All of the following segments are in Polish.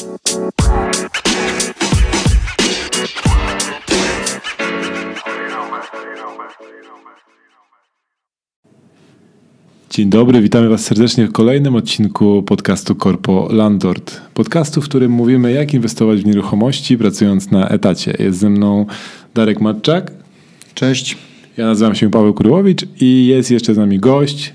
Dzień dobry, witamy Was serdecznie w kolejnym odcinku podcastu Corpo Landlord. Podcastu, w którym mówimy, jak inwestować w nieruchomości, pracując na etacie. Jest ze mną Darek Matczak. Cześć. Ja nazywam się Paweł Kurłowicz i jest jeszcze z nami gość.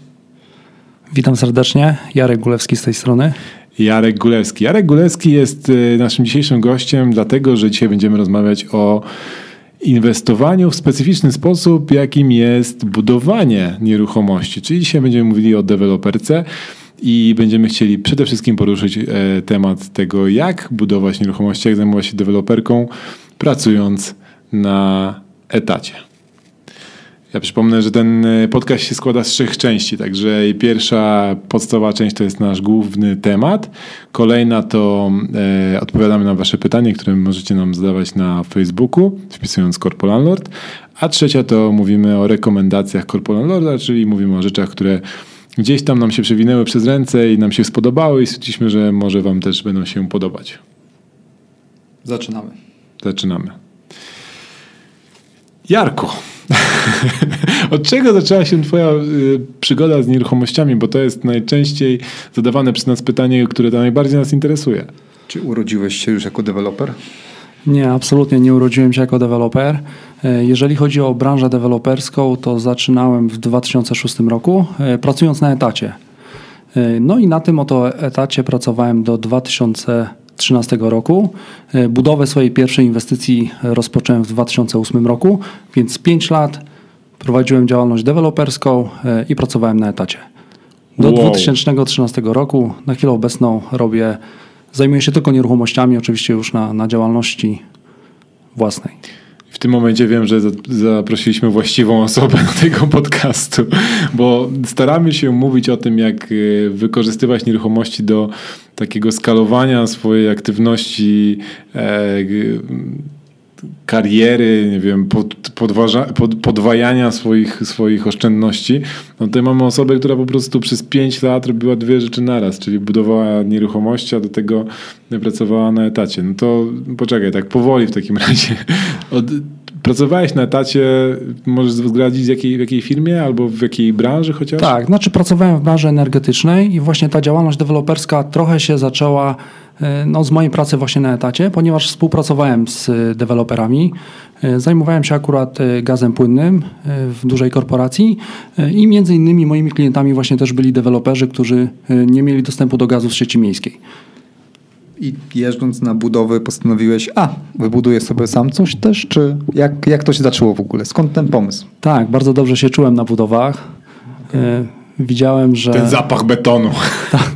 Witam serdecznie, Jarek Gulewski z tej strony. Jarek Gulewski. Jarek Gulewski jest e, naszym dzisiejszym gościem, dlatego że dzisiaj będziemy rozmawiać o inwestowaniu w specyficzny sposób, jakim jest budowanie nieruchomości. Czyli dzisiaj będziemy mówili o deweloperce i będziemy chcieli przede wszystkim poruszyć e, temat tego, jak budować nieruchomości, jak zajmować się deweloperką, pracując na etacie. Ja przypomnę, że ten e, podcast się składa z trzech części, także pierwsza podstawowa część to jest nasz główny temat. Kolejna to e, odpowiadamy na Wasze pytanie, które możecie nam zadawać na Facebooku, wpisując Corpo Landlord. A trzecia to mówimy o rekomendacjach Corpo Landlorda, czyli mówimy o rzeczach, które gdzieś tam nam się przewinęły przez ręce i nam się spodobały i stwierdziliśmy, że może Wam też będą się podobać. Zaczynamy. Zaczynamy. Jarko. Od czego zaczęła się Twoja y, przygoda z nieruchomościami? Bo to jest najczęściej zadawane przez nas pytanie, które najbardziej nas interesuje. Czy urodziłeś się już jako deweloper? Nie, absolutnie nie urodziłem się jako deweloper. E, jeżeli chodzi o branżę deweloperską, to zaczynałem w 2006 roku, e, pracując na etacie. E, no i na tym oto etacie pracowałem do 2013 roku. Budowę swojej pierwszej inwestycji rozpocząłem w 2008 roku, więc 5 lat prowadziłem działalność deweloperską i pracowałem na etacie. Do wow. 2013 roku, na chwilę obecną robię Zajmuję się tylko nieruchomościami, oczywiście już na, na działalności własnej. W tym momencie wiem, że zaprosiliśmy właściwą osobę do tego podcastu, bo staramy się mówić o tym, jak e, wykorzystywać nieruchomości do takiego skalowania swojej aktywności e, kariery, nie wiem, pod, podważa, pod, podwajania swoich, swoich oszczędności, no tutaj mamy osobę, która po prostu przez 5 lat robiła dwie rzeczy naraz, czyli budowała nieruchomości, a do tego pracowała na etacie. No to poczekaj, tak powoli w takim razie. Od, Pracowałeś na etacie, możesz zdradzić w jakiej, w jakiej firmie albo w jakiej branży chociaż? Tak, znaczy pracowałem w branży energetycznej i właśnie ta działalność deweloperska trochę się zaczęła no, z mojej pracy właśnie na etacie, ponieważ współpracowałem z deweloperami. E, zajmowałem się akurat e, gazem płynnym w dużej korporacji i między innymi moimi klientami właśnie też byli deweloperzy, którzy nie mieli dostępu do gazu z sieci miejskiej. I jeżdżąc na budowę postanowiłeś, a wybuduję sobie sam coś też, czy jak, jak to się zaczęło w ogóle? Skąd ten pomysł? Tak, bardzo dobrze się czułem na budowach. Okay. Widziałem, że... Ten zapach betonu. Tak,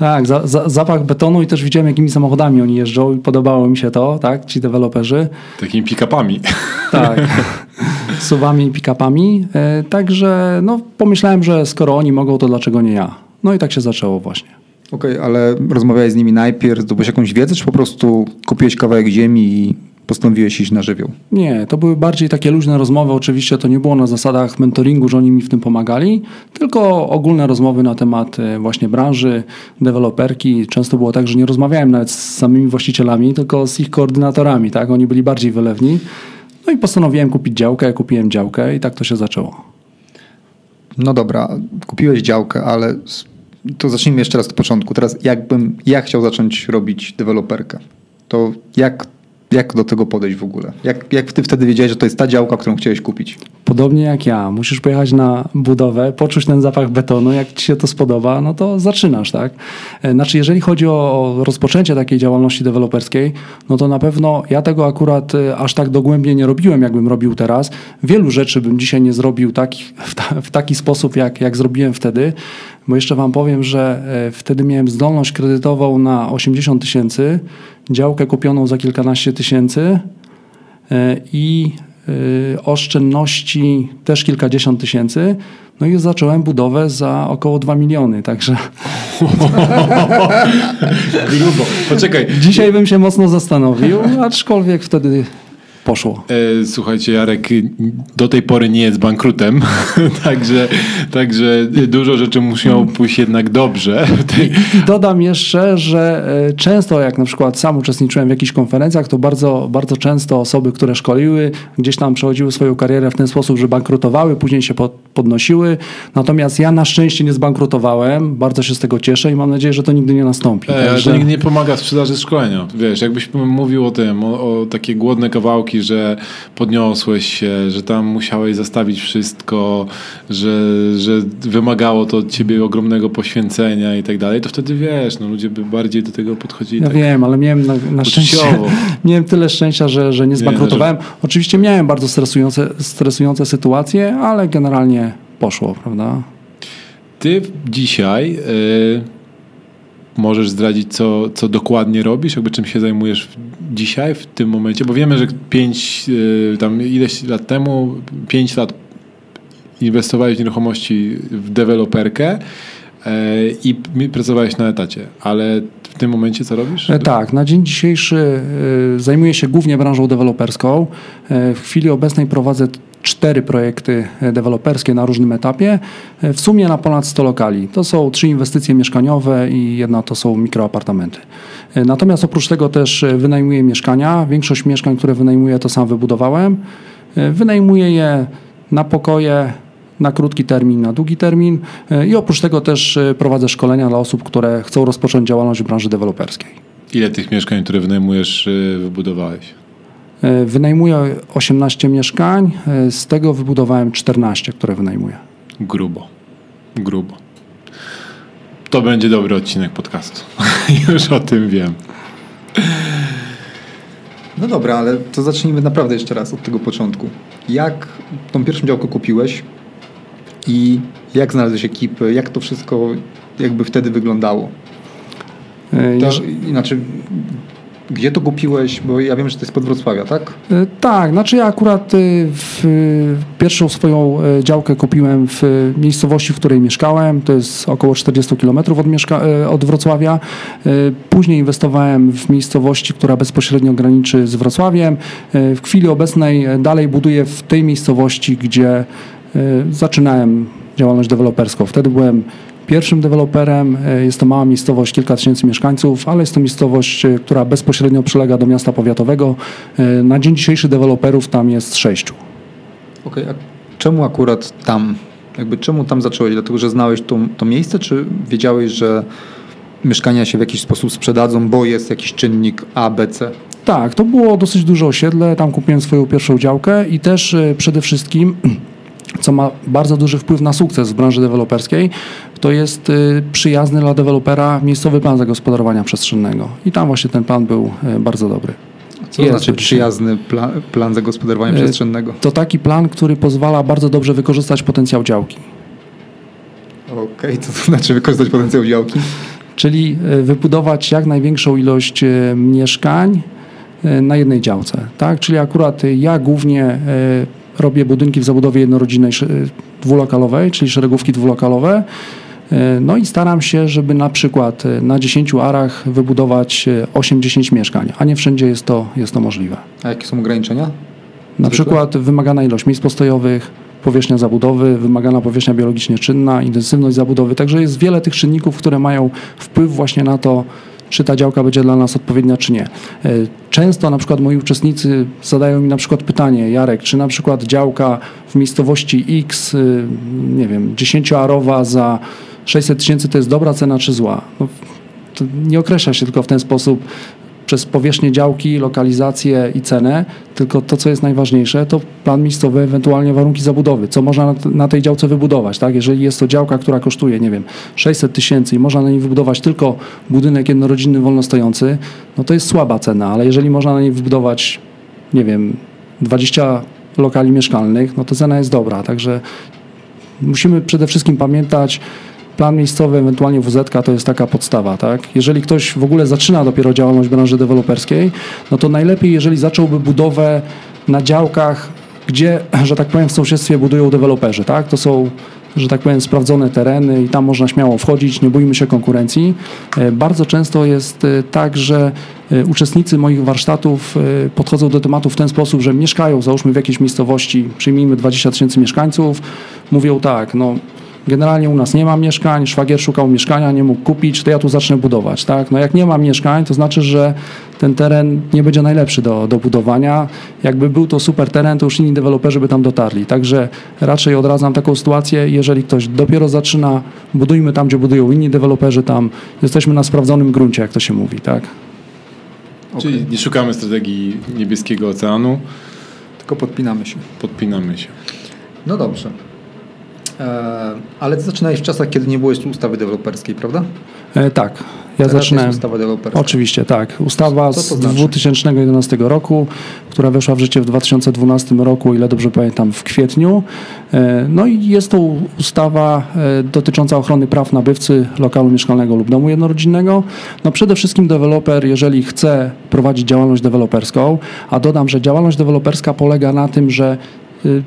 tak za, za, zapach betonu i też widziałem, jakimi samochodami oni jeżdżą i podobało mi się to, tak, ci deweloperzy. Takimi pick-upami. Tak, suwami i pick-upami. E, także no, pomyślałem, że skoro oni mogą, to dlaczego nie ja? No i tak się zaczęło właśnie. Okej, okay, ale rozmawiałeś z nimi najpierw, zdobyłeś jakąś wiedzę, czy po prostu kupiłeś kawałek ziemi i postanowiłeś iść na żywioł? Nie, to były bardziej takie luźne rozmowy. Oczywiście to nie było na zasadach mentoringu, że oni mi w tym pomagali, tylko ogólne rozmowy na temat e, właśnie branży, deweloperki. Często było tak, że nie rozmawiałem nawet z samymi właścicielami, tylko z ich koordynatorami. Tak? Oni byli bardziej wylewni. No i postanowiłem kupić działkę, kupiłem działkę i tak to się zaczęło. No dobra, kupiłeś działkę, ale to zacznijmy jeszcze raz od początku. Teraz jakbym ja chciał zacząć robić deweloperkę, to jak jak do tego podejść w ogóle? Jak, jak ty wtedy wiedziałeś, że to jest ta działka, którą chciałeś kupić? Podobnie jak ja. Musisz pojechać na budowę, poczuć ten zapach betonu. Jak ci się to spodoba, no to zaczynasz, tak? E, znaczy, jeżeli chodzi o rozpoczęcie takiej działalności deweloperskiej, no to na pewno ja tego akurat e, aż tak dogłębnie nie robiłem, jakbym robił teraz. Wielu rzeczy bym dzisiaj nie zrobił tak, w, ta, w taki sposób, jak, jak zrobiłem wtedy. Bo jeszcze Wam powiem, że e, wtedy miałem zdolność kredytową na 80 tysięcy, działkę kupioną za kilkanaście tysięcy e, i e, oszczędności też kilkadziesiąt tysięcy. No i zacząłem budowę za około 2 miliony, także... Grubo. Poczekaj. Dzisiaj bym się mocno zastanowił, aczkolwiek wtedy poszło. E, słuchajcie, Jarek do tej pory nie jest bankrutem, także, także dużo rzeczy muszą pójść jednak dobrze. I, I dodam jeszcze, że e, często jak na przykład sam uczestniczyłem w jakichś konferencjach, to bardzo, bardzo często osoby, które szkoliły, gdzieś tam przechodziły swoją karierę w ten sposób, że bankrutowały, później się podnosiły. Natomiast ja na szczęście nie zbankrutowałem, bardzo się z tego cieszę i mam nadzieję, że to nigdy nie nastąpi. E, Także... To nigdy nie pomaga w sprzedaży szkolenia. Wiesz, jakbyś mówił o tym, o, o takie głodne kawałki, że podniosłeś się, że tam musiałeś zastawić wszystko, że, że wymagało to od ciebie ogromnego poświęcenia i tak dalej, to wtedy wiesz, no ludzie by bardziej do tego podchodzili. Ja tak wiem, ale miałem na, na szczęście miałem tyle szczęścia, że, że nie zbankrutowałem. Nie, że... Oczywiście miałem bardzo stresujące, stresujące sytuacje, ale generalnie poszło, prawda? Ty dzisiaj... Yy możesz zdradzić, co, co dokładnie robisz, jakby czym się zajmujesz dzisiaj, w tym momencie? Bo wiemy, że pięć, y, tam ileś lat temu, pięć lat inwestowałeś w nieruchomości w deweloperkę e, i pracowałeś na etacie, ale w tym momencie co robisz? E, tak, na dzień dzisiejszy e, zajmuję się głównie branżą deweloperską. W chwili obecnej prowadzę cztery projekty deweloperskie na różnym etapie, w sumie na ponad 100 lokali. To są trzy inwestycje mieszkaniowe i jedna to są mikroapartamenty. Natomiast oprócz tego też wynajmuję mieszkania. Większość mieszkań, które wynajmuję, to sam wybudowałem. Wynajmuję je na pokoje, na krótki termin, na długi termin i oprócz tego też prowadzę szkolenia dla osób, które chcą rozpocząć działalność w branży deweloperskiej. Ile tych mieszkań, które wynajmujesz, wybudowałeś? E, wynajmuję 18 mieszkań, e, z tego wybudowałem 14, które wynajmuję. Grubo, grubo. To będzie dobry odcinek podcastu. Już o tym wiem. No dobra, ale to zacznijmy naprawdę jeszcze raz od tego początku. Jak tą pierwszą działkę kupiłeś i jak znalazłeś ekipy, jak to wszystko jakby wtedy wyglądało? E, to, inaczej, gdzie to kupiłeś? Bo ja wiem, że to jest pod Wrocławia, tak? E, tak, znaczy ja akurat e, w, pierwszą swoją e, działkę kupiłem w miejscowości, w której mieszkałem. To jest około 40 km od, od Wrocławia. Później inwestowałem w miejscowości, która bezpośrednio graniczy z Wrocławiem. W chwili obecnej dalej buduję w tej miejscowości, gdzie zaczynałem działalność deweloperską. Wtedy byłem Pierwszym deweloperem e, jest to mała miejscowość, kilka tysięcy mieszkańców, ale jest to miejscowość, e, która bezpośrednio przylega do miasta powiatowego. E, na dzień dzisiejszy deweloperów tam jest sześciu. Okej, okay, a czemu akurat tam? Jakby czemu tam zacząłeś? Dlatego, że znałeś to, to miejsce, czy wiedziałeś, że mieszkania się w jakiś sposób sprzedadzą, bo jest jakiś czynnik A, B, C? Tak, to było dosyć duże osiedle, tam kupiłem swoją pierwszą działkę i też przede wszystkim co ma bardzo duży wpływ na sukces w branży deweloperskiej, to jest y, przyjazny dla dewelopera miejscowy plan zagospodarowania przestrzennego. I tam właśnie ten plan był y, bardzo dobry. Co jest znaczy przyjazny plan, plan zagospodarowania y, przestrzennego? To taki plan, który pozwala bardzo dobrze wykorzystać potencjał działki. Okej, okay, co to znaczy wykorzystać potencjał działki? Czyli wybudować jak największą ilość mieszkań na jednej działce. Tak? Czyli akurat ja głównie robię budynki w zabudowie jednorodzinnej dwulokalowej, czyli szeregówki dwulokalowe. E, no i staram się, żeby na przykład e, na 10 arach wybudować 8-10 e, mieszkań, a nie wszędzie jest to, jest to możliwe. A jakie są ograniczenia? Na Zwykle? przykład wymagana ilość miejsc postojowych, powierzchnia zabudowy, wymagana powierzchnia biologicznie czynna, intensywność zabudowy. Także jest wiele tych czynników, które mają wpływ właśnie na to, czy ta działka będzie dla nas odpowiednia, czy nie. E, często na przykład moi uczestnicy zadają mi na przykład pytanie, Jarek, czy na przykład działka w miejscowości X, y, nie wiem, 10-arowa za 600 tysięcy to jest dobra cena czy zła? No, nie określa się tylko w ten sposób przez powierzchnię działki, lokalizację i cenę, tylko to, co jest najważniejsze, to plan miejscowy, ewentualnie warunki zabudowy, co można na tej działce wybudować. Tak? Jeżeli jest to działka, która kosztuje, nie wiem, 600 tysięcy i można na niej wybudować tylko budynek jednorodzinny wolnostojący, no to jest słaba cena, ale jeżeli można na niej wybudować, nie wiem, 20 lokali mieszkalnych, no to cena jest dobra. Także musimy przede wszystkim pamiętać, plan miejscowy, ewentualnie WZ to jest taka podstawa. Tak? Jeżeli ktoś w ogóle zaczyna dopiero działalność branży deweloperskiej, no to najlepiej, jeżeli zacząłby budowę na działkach, gdzie, że tak powiem, w sąsiedztwie budują deweloperzy. Tak? To są że tak powiem, sprawdzone tereny i tam można śmiało wchodzić, nie bójmy się konkurencji. E, Bardzo często jest e, tak, że e, uczestnicy moich warsztatów podchodzą do tematu w ten sposób, że mieszkają, załóżmy w jakiejś miejscowości, przyjmijmy 20 tysięcy mieszkańców, mówią tak, no generalnie u nas nie ma mieszkań, szwagier szukał mieszkania, nie mógł kupić, to ja tu zacznę budować, tak? No jak nie ma mieszkań, to znaczy, że ten teren nie będzie najlepszy do, do budowania. Jakby był to super teren, to już inni deweloperzy by tam dotarli. Także raczej odradzam taką sytuację, jeżeli ktoś dopiero zaczyna, budujmy tam, gdzie budują inni deweloperzy, tam jesteśmy na sprawdzonym gruncie, jak to się mówi, tak? Czyli nie szukamy strategii niebieskiego oceanu, Tylko podpinamy się. podpinamy się. No dobrze. E, ale ty zaczynałeś w czasach, kiedy nie było jeszcze ustawy deweloperskiej, prawda? E, tak, ja Teraz zaczynałem. Ustawa deweloperska. Oczywiście, tak. Ustawa to z znaczy? 2011 roku, która weszła w życie w 2012 roku, ile dobrze pamiętam, w kwietniu. E, No i jest to ustawa e, dotycząca ochrony praw nabywcy lokalu mieszkalnego lub domu jednorodzinnego. No przede wszystkim deweloper, jeżeli chce prowadzić działalność deweloperską, a dodam, że działalność deweloperska polega na tym, że y,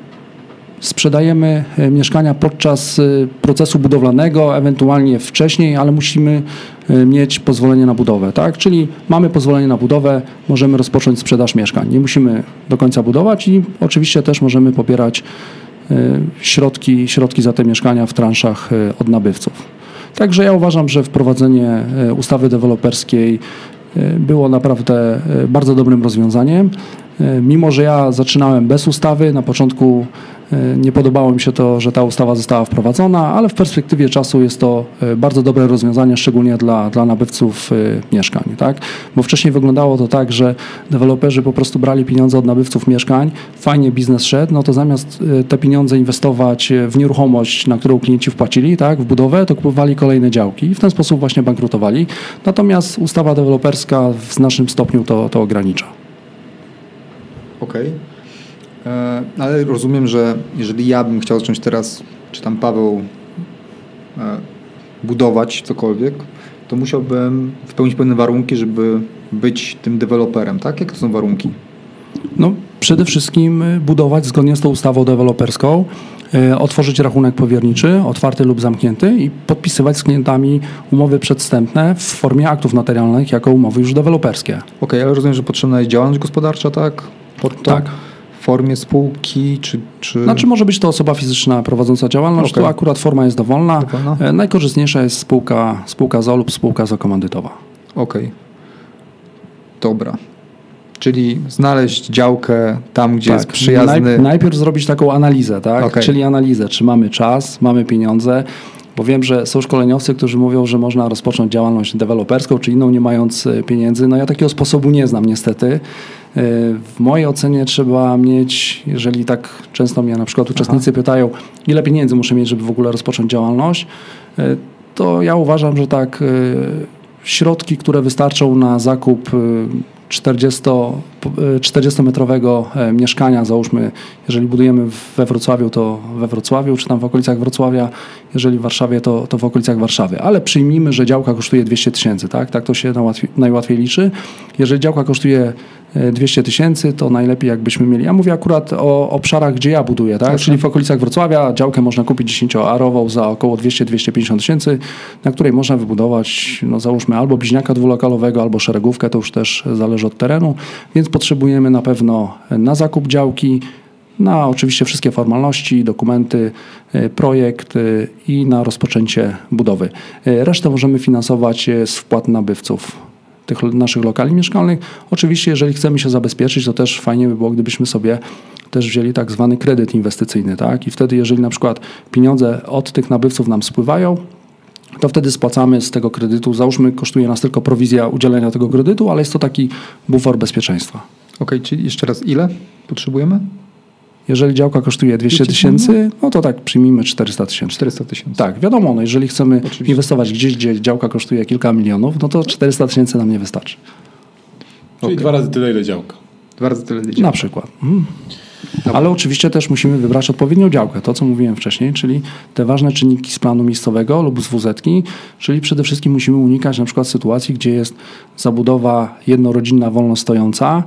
sprzedajemy e, mieszkania podczas e, procesu budowlanego, ewentualnie wcześniej, ale musimy e, mieć pozwolenie na budowę, tak? Czyli mamy pozwolenie na budowę, możemy rozpocząć sprzedaż mieszkań. Nie musimy do końca budować i oczywiście też możemy pobierać środki, środki za te mieszkania w transzach od nabywców. Także ja uważam, że wprowadzenie ustawy deweloperskiej było naprawdę bardzo dobrym rozwiązaniem. E, Mimo, że ja zaczynałem bez ustawy, na początku e, nie podobało mi się to, że ta ustawa została wprowadzona, ale w perspektywie czasu jest to e, bardzo dobre rozwiązanie, szczególnie dla, dla nabywców mieszkań. Tak? Bo wcześniej wyglądało to tak, że deweloperzy po prostu brali pieniądze od nabywców mieszkań, fajnie biznes szedł, no to zamiast te pieniądze inwestować w nieruchomość, na którą klienci wpłacili, tak, w budowę, to kupowali kolejne działki i w ten sposób właśnie bankrutowali. Natomiast ustawa deweloperska w znacznym stopniu to, to ogranicza. E, Ale rozumiem, że jeżeli ja bym chciał zacząć teraz, czy tam Paweł, e, budować cokolwiek, to musiałbym spełnić pewne warunki, żeby być tym deweloperem, tak? Jak to są warunki? No, przede wszystkim y, budować zgodnie z tą ustawą deweloperską, otworzyć rachunek powierniczy, otwarty lub zamknięty i podpisywać z klientami umowy przedstępne w formie aktów notarialnych jako umowy już deweloperskie. Okej, ale rozumiem, że potrzebna jest działalność gospodarcza, tak? Pod to? Tak. W formie spółki, czy... czy... Znaczy może być to osoba fizyczna prowadząca działalność, Okej. tu akurat forma jest dowolna. Dowolna. E, Najkorzystniejsza jest spółka, spółka ZO lub spółka zakomandytowa. Okej. Dobra. Czyli znaleźć działkę tam, gdzie jest przyjazny... Tak. Naj, najpierw zrobić taką analizę, tak? Okej. Czyli analizę, czy mamy czas, mamy pieniądze. Bo wiem, że są szkoleniowcy, którzy mówią, że można rozpocząć działalność deweloperską, czy inną, nie mając e, pieniędzy. No ja takiego sposobu nie znam niestety. E, W mojej ocenie trzeba mieć, jeżeli tak często mnie na przykład uczestnicy pytają, ile pieniędzy muszę mieć, żeby w ogóle rozpocząć działalność, e, to ja uważam, że tak środki, które wystarczą na zakup 40, e, 40-metrowego e, mieszkania, załóżmy, jeżeli budujemy we Wrocławiu, to we Wrocławiu, czy tam w okolicach Wrocławia, jeżeli w Warszawie, to, to w okolicach Warszawy. Ale przyjmijmy, że działka kosztuje 200 tysięcy, tak? Tak to się najłatwiej, najłatwiej liczy. Jeżeli działka kosztuje e, 200 tysięcy, to najlepiej jakbyśmy mieli. Ja mówię akurat o obszarach, gdzie ja buduję, tak? Czyli w okolicach Wrocławia działkę można kupić 10-arową za około 200-250 tysięcy, na której można wybudować, no załóżmy, albo bliźniaka dwulokalowego, albo szeregówkę, to już też zależy od terenu, więc potrzebujemy na pewno na zakup działki, na oczywiście wszystkie formalności, dokumenty, e, projekt e, i na rozpoczęcie budowy. E, Resztę możemy finansować e, z wpłat nabywców tych naszych lokali mieszkalnych. Oczywiście, jeżeli chcemy się zabezpieczyć, to też fajnie by było, gdybyśmy sobie też wzięli tak zwany kredyt inwestycyjny, tak? I wtedy, jeżeli na przykład pieniądze od tych nabywców nam spływają, to wtedy spłacamy z tego kredytu. Załóżmy, kosztuje nas tylko prowizja udzielenia tego kredytu, ale jest to taki bufor bezpieczeństwa. Okej, czyli jeszcze raz ile potrzebujemy? Jeżeli działka kosztuje 200 tysięcy, no to tak przyjmijmy 400 tysięcy. 400 tysięcy. Tak, wiadomo, no jeżeli chcemy Oczywiście. inwestować gdzieś, gdzie działka kosztuje kilka milionów, no to 400 tysięcy nam nie wystarczy. Czyli Okej. dwa razy tyle, ile działka. Dwa razy tyle dzieci. Na przykład. Mhm. Ale oczywiście też musimy wybrać odpowiednią działkę, to co mówiłem wcześniej, czyli te ważne czynniki z planu miejscowego lub z WZ, czyli przede wszystkim musimy unikać na przykład sytuacji, gdzie jest zabudowa jednorodzinna wolno stojąca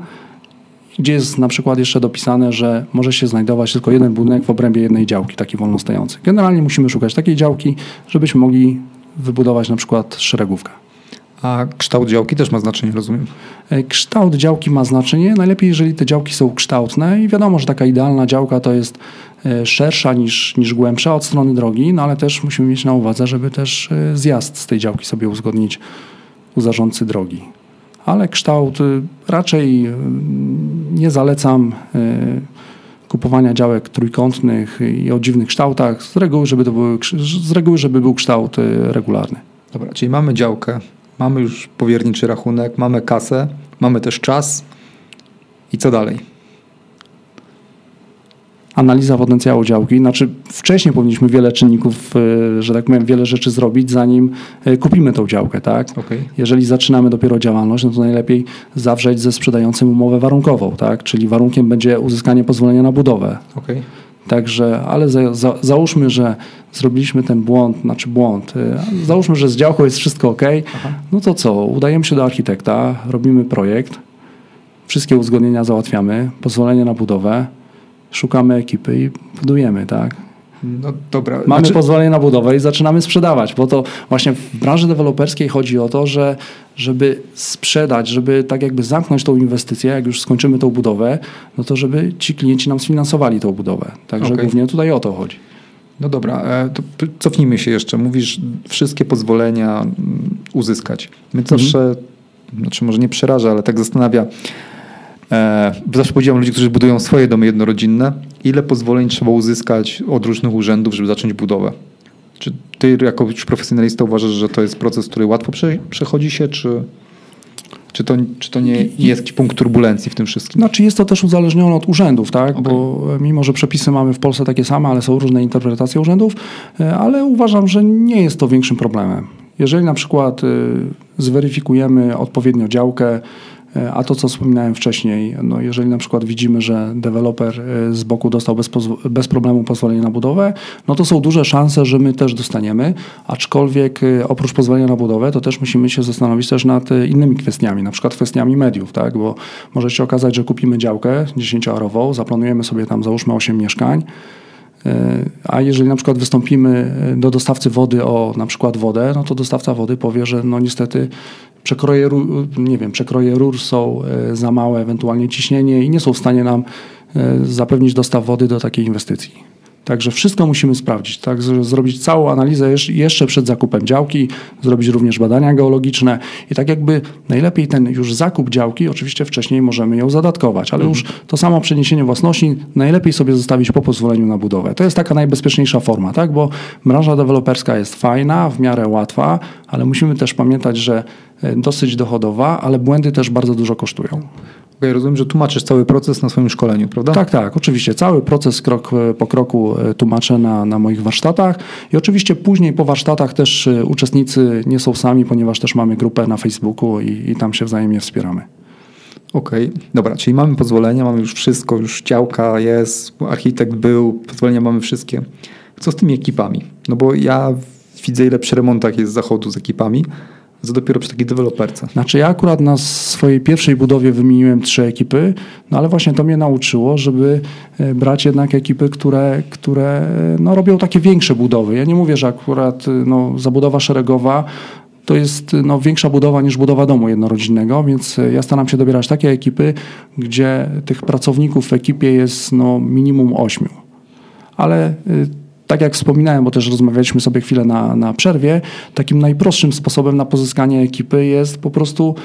gdzie jest na przykład jeszcze dopisane, że może się znajdować tylko jeden budynek w obrębie jednej działki, taki wolno stojący. Generalnie musimy szukać takiej działki, żebyśmy mogli wybudować na przykład szeregówkę. A kształt działki też ma znaczenie, rozumiem. E, Kształt działki ma znaczenie. Najlepiej, jeżeli te działki są kształtne i wiadomo, że taka idealna działka to jest e, szersza niż, niż głębsza od strony drogi, no ale też musimy mieć na uwadze, żeby też e, zjazd z tej działki sobie uzgodnić u zarządcy drogi. Ale kształt y, raczej y, nie zalecam y, kupowania działek trójkątnych i o dziwnych kształtach, z reguły, żeby, to były, z reguły, żeby był kształt regularny. Dobra, czyli mamy działkę, mamy już powierniczy rachunek, mamy kasę, mamy też czas. I co dalej? Analiza potencjału działki. Znaczy wcześniej powinniśmy wiele czynników, y, że tak powiem, wiele rzeczy zrobić, zanim y, kupimy tą działkę, tak? Okej. Jeżeli zaczynamy dopiero działalność, no to najlepiej zawrzeć ze sprzedającym umowę warunkową, tak? Czyli warunkiem będzie uzyskanie pozwolenia na budowę. Okej. Także, ale za, za, załóżmy, że zrobiliśmy ten błąd, znaczy błąd, y, załóżmy, że z działką jest wszystko ok, no to co, udajemy się do architekta, robimy projekt, wszystkie uzgodnienia załatwiamy, pozwolenie na budowę, szukamy ekipy i budujemy, tak? No dobra. Mamy Znaczy- pozwolenie na budowę i zaczynamy sprzedawać, bo to właśnie w branży deweloperskiej chodzi o to, że żeby sprzedać, żeby tak jakby zamknąć tą inwestycję, jak już skończymy tą budowę, no to żeby ci klienci nam sfinansowali tą budowę. Także Okej. głównie tutaj o to chodzi. No dobra, e, to cofnijmy się jeszcze. Mówisz, wszystkie pozwolenia mm, uzyskać. Mnie Mhm. zawsze, znaczy może nie przeraża, ale tak zastanawia. E, zawsze powiedziałem ludzi, którzy budują swoje domy jednorodzinne, ile pozwoleń trzeba uzyskać od różnych urzędów, żeby zacząć budowę. Czy ty jako już profesjonalista uważasz, że to jest proces, który łatwo prze, przechodzi się, czy, czy, to, czy to nie, nie jest jakiś punkt turbulencji w tym wszystkim? Znaczy jest to też uzależnione od urzędów, tak? Okej. Bo mimo, że przepisy mamy w Polsce takie same, ale są różne interpretacje urzędów, e, ale uważam, że nie jest to większym problemem. Jeżeli na przykład e, zweryfikujemy odpowiednio działkę, a to, co wspominałem wcześniej, no jeżeli na przykład widzimy, że deweloper e, z boku dostał bez, bez problemu pozwolenie na budowę, no to są duże szanse, że my też dostaniemy, aczkolwiek e, oprócz pozwolenia na budowę, to też musimy się zastanowić też nad e, innymi kwestiami, na przykład kwestiami mediów, tak? bo może się okazać, że kupimy działkę 10-arową, zaplanujemy sobie tam załóżmy 8 mieszkań, E, A jeżeli na przykład wystąpimy e, do dostawcy wody o na przykład wodę, no to dostawca wody powie, że no niestety przekroje, nie wiem, przekroje rur są e, za małe, ewentualnie ciśnienie i nie są w stanie nam e, zapewnić dostaw wody do takiej inwestycji. Także wszystko musimy sprawdzić, tak? Zrobić całą analizę jeszcze przed zakupem działki, zrobić również badania geologiczne i tak jakby najlepiej ten już zakup działki, oczywiście wcześniej możemy ją zadatkować, ale już to samo przeniesienie własności najlepiej sobie zostawić po pozwoleniu na budowę. To jest taka najbezpieczniejsza forma, tak? Bo branża deweloperska jest fajna, w miarę łatwa, ale musimy też pamiętać, że e, dosyć dochodowa, ale błędy też bardzo dużo kosztują. Okej, rozumiem, że tłumaczysz cały proces na swoim szkoleniu, prawda? Tak, tak, oczywiście. Cały proces krok e, po kroku e, tłumaczę na, na moich warsztatach i oczywiście później po warsztatach też e, uczestnicy nie są sami, ponieważ też mamy grupę na Facebooku i, i tam się wzajemnie wspieramy. Okej, dobra, czyli mamy pozwolenia, mamy już wszystko, już działka jest, architekt był, pozwolenia mamy wszystkie. Co z tymi ekipami? No bo ja widzę, ile przy remontach jest zachodu z ekipami, co dopiero przy takiej deweloperce. Znaczy ja akurat na swojej pierwszej budowie wymieniłem trzy ekipy, no ale właśnie to mnie nauczyło, żeby e, brać jednak ekipy, które, które e, no, robią takie większe budowy. Ja nie mówię, że akurat e, no, zabudowa szeregowa to jest no, większa budowa niż budowa domu jednorodzinnego, więc ja staram się dobierać takie ekipy, gdzie tych pracowników w ekipie jest no, minimum ośmiu. Ale tak jak wspominałem, bo też rozmawialiśmy sobie chwilę na, na przerwie, takim najprostszym sposobem na pozyskanie ekipy jest po prostu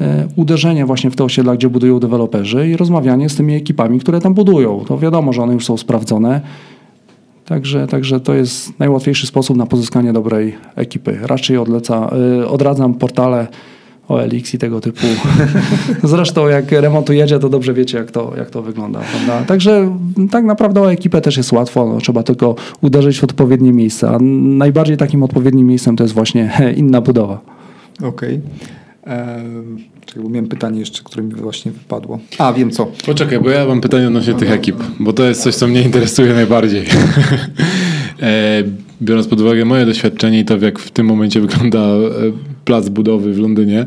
e, uderzenie właśnie w te osiedla, gdzie budują deweloperzy i rozmawianie z tymi ekipami, które tam budują. To wiadomo, że one już są sprawdzone. Także, także to jest najłatwiejszy sposób na pozyskanie dobrej ekipy. Raczej odleca, y, odradzam portale OLX i tego typu. Zresztą jak remontujecie, to dobrze wiecie, jak to, jak to wygląda. Prawda? Także tak naprawdę o ekipę też jest łatwo. No, trzeba tylko uderzyć w odpowiednie miejsca. A najbardziej takim odpowiednim miejscem to jest właśnie inna budowa. Okej. Ehm, Czekaj, bo miałem pytanie jeszcze, które mi właśnie wypadło. A, wiem co. Poczekaj, bo ja mam pytanie odnośnie tych ekip, bo to jest coś, co mnie interesuje najbardziej. e, biorąc pod uwagę moje doświadczenie i to, jak w tym momencie wygląda e, plac budowy w Londynie,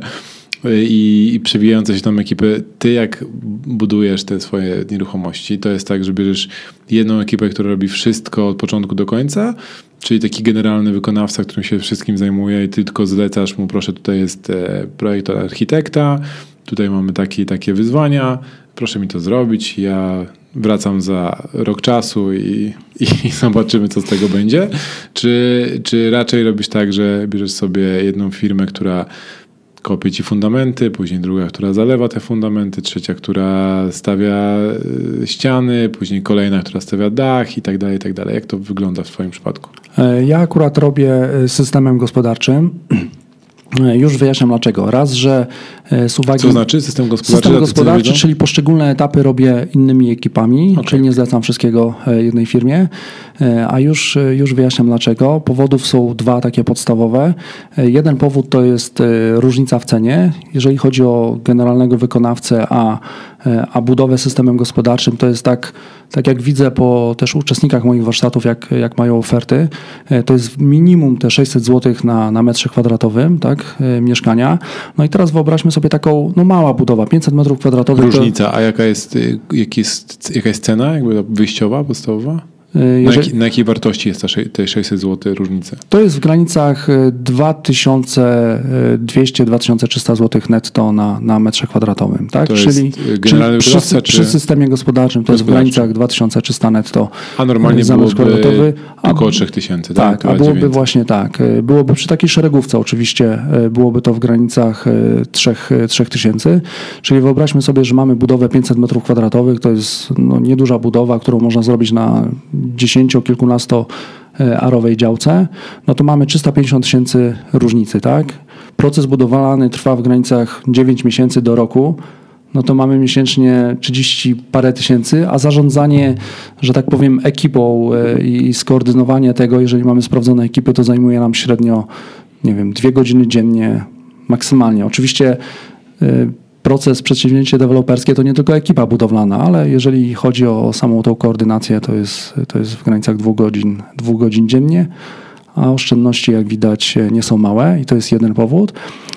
i, i przewijające się tam ekipy. Ty jak budujesz te swoje nieruchomości, to jest tak, że bierzesz jedną ekipę, która robi wszystko od początku do końca, czyli taki generalny wykonawca, którym się wszystkim zajmuje i ty tylko zlecasz mu, proszę, tutaj jest e, projekt architekta, tutaj mamy takie takie wyzwania, proszę mi to zrobić, ja wracam za rok czasu i, i zobaczymy, co z tego będzie. Czy, czy raczej robisz tak, że bierzesz sobie jedną firmę, która kopie ci fundamenty, później druga, która zalewa te fundamenty, trzecia, która stawia y, ściany, później kolejna, która stawia dach i tak dalej, i tak dalej. Jak to wygląda w twoim przypadku? E, Ja akurat robię e, systemem gospodarczym. E, Już wyjaśniam dlaczego. Raz, że e, z uwagi Co znaczy system gospodarczy? System gospodarczy, czyli poszczególne etapy robię innymi ekipami, Okej. czyli nie zlecam wszystkiego e, jednej firmie, a już, już wyjaśniam dlaczego. Powodów są dwa takie podstawowe. Jeden powód to jest różnica w cenie. Jeżeli chodzi o generalnego wykonawcę, a, a budowę systemem gospodarczym, to jest tak, tak jak widzę po też uczestnikach moich warsztatów, jak, jak mają oferty, e, to jest minimum te 600 zł na, na metrze kwadratowym tak, e, mieszkania. No i teraz wyobraźmy sobie taką no mała budowa, 500 metrów kwadratowych. to- Różnica, a jaka jest, y, jak jest, jaka jest cena jakby wyjściowa, podstawowa? E, Na, Jeżeli, jaki, na jakiej wartości jest ta, te 600 zł różnica? to jest w granicach e, 2200-2300 zł netto na, na metrze kwadratowym. Tak? To jest, e, generalny przy, przy czy- systemie gospodarczym to jest w granicach 2300 netto. A normalnie za byłoby kwadratowy, a- około 3000, tak? Tak, a byłoby 2900. właśnie tak. e, Byłoby przy takiej szeregówce oczywiście, e, byłoby to w granicach e, 3000, 3000, czyli wyobraźmy sobie, że mamy budowę 500 metrów kwadratowych, to jest no, nieduża budowa, którą można zrobić na 10 kilkunasto arowej działce, no to mamy 350 tysięcy różnicy, tak? Proces budowlany trwa w granicach 9 miesięcy do roku, no to mamy miesięcznie 30 parę tysięcy, a zarządzanie, że tak powiem, ekipą e, i skoordynowanie tego, jeżeli mamy sprawdzone ekipy, to zajmuje nam średnio, nie wiem, dwie godziny dziennie maksymalnie. Oczywiście e, proces, przedsięwzięcie deweloperskie to nie tylko ekipa budowlana, ale jeżeli chodzi o samą tą koordynację, to jest, to jest w granicach dwóch godzin, dwóch godzin dziennie a oszczędności, jak widać, e, nie są małe i to jest jeden powód.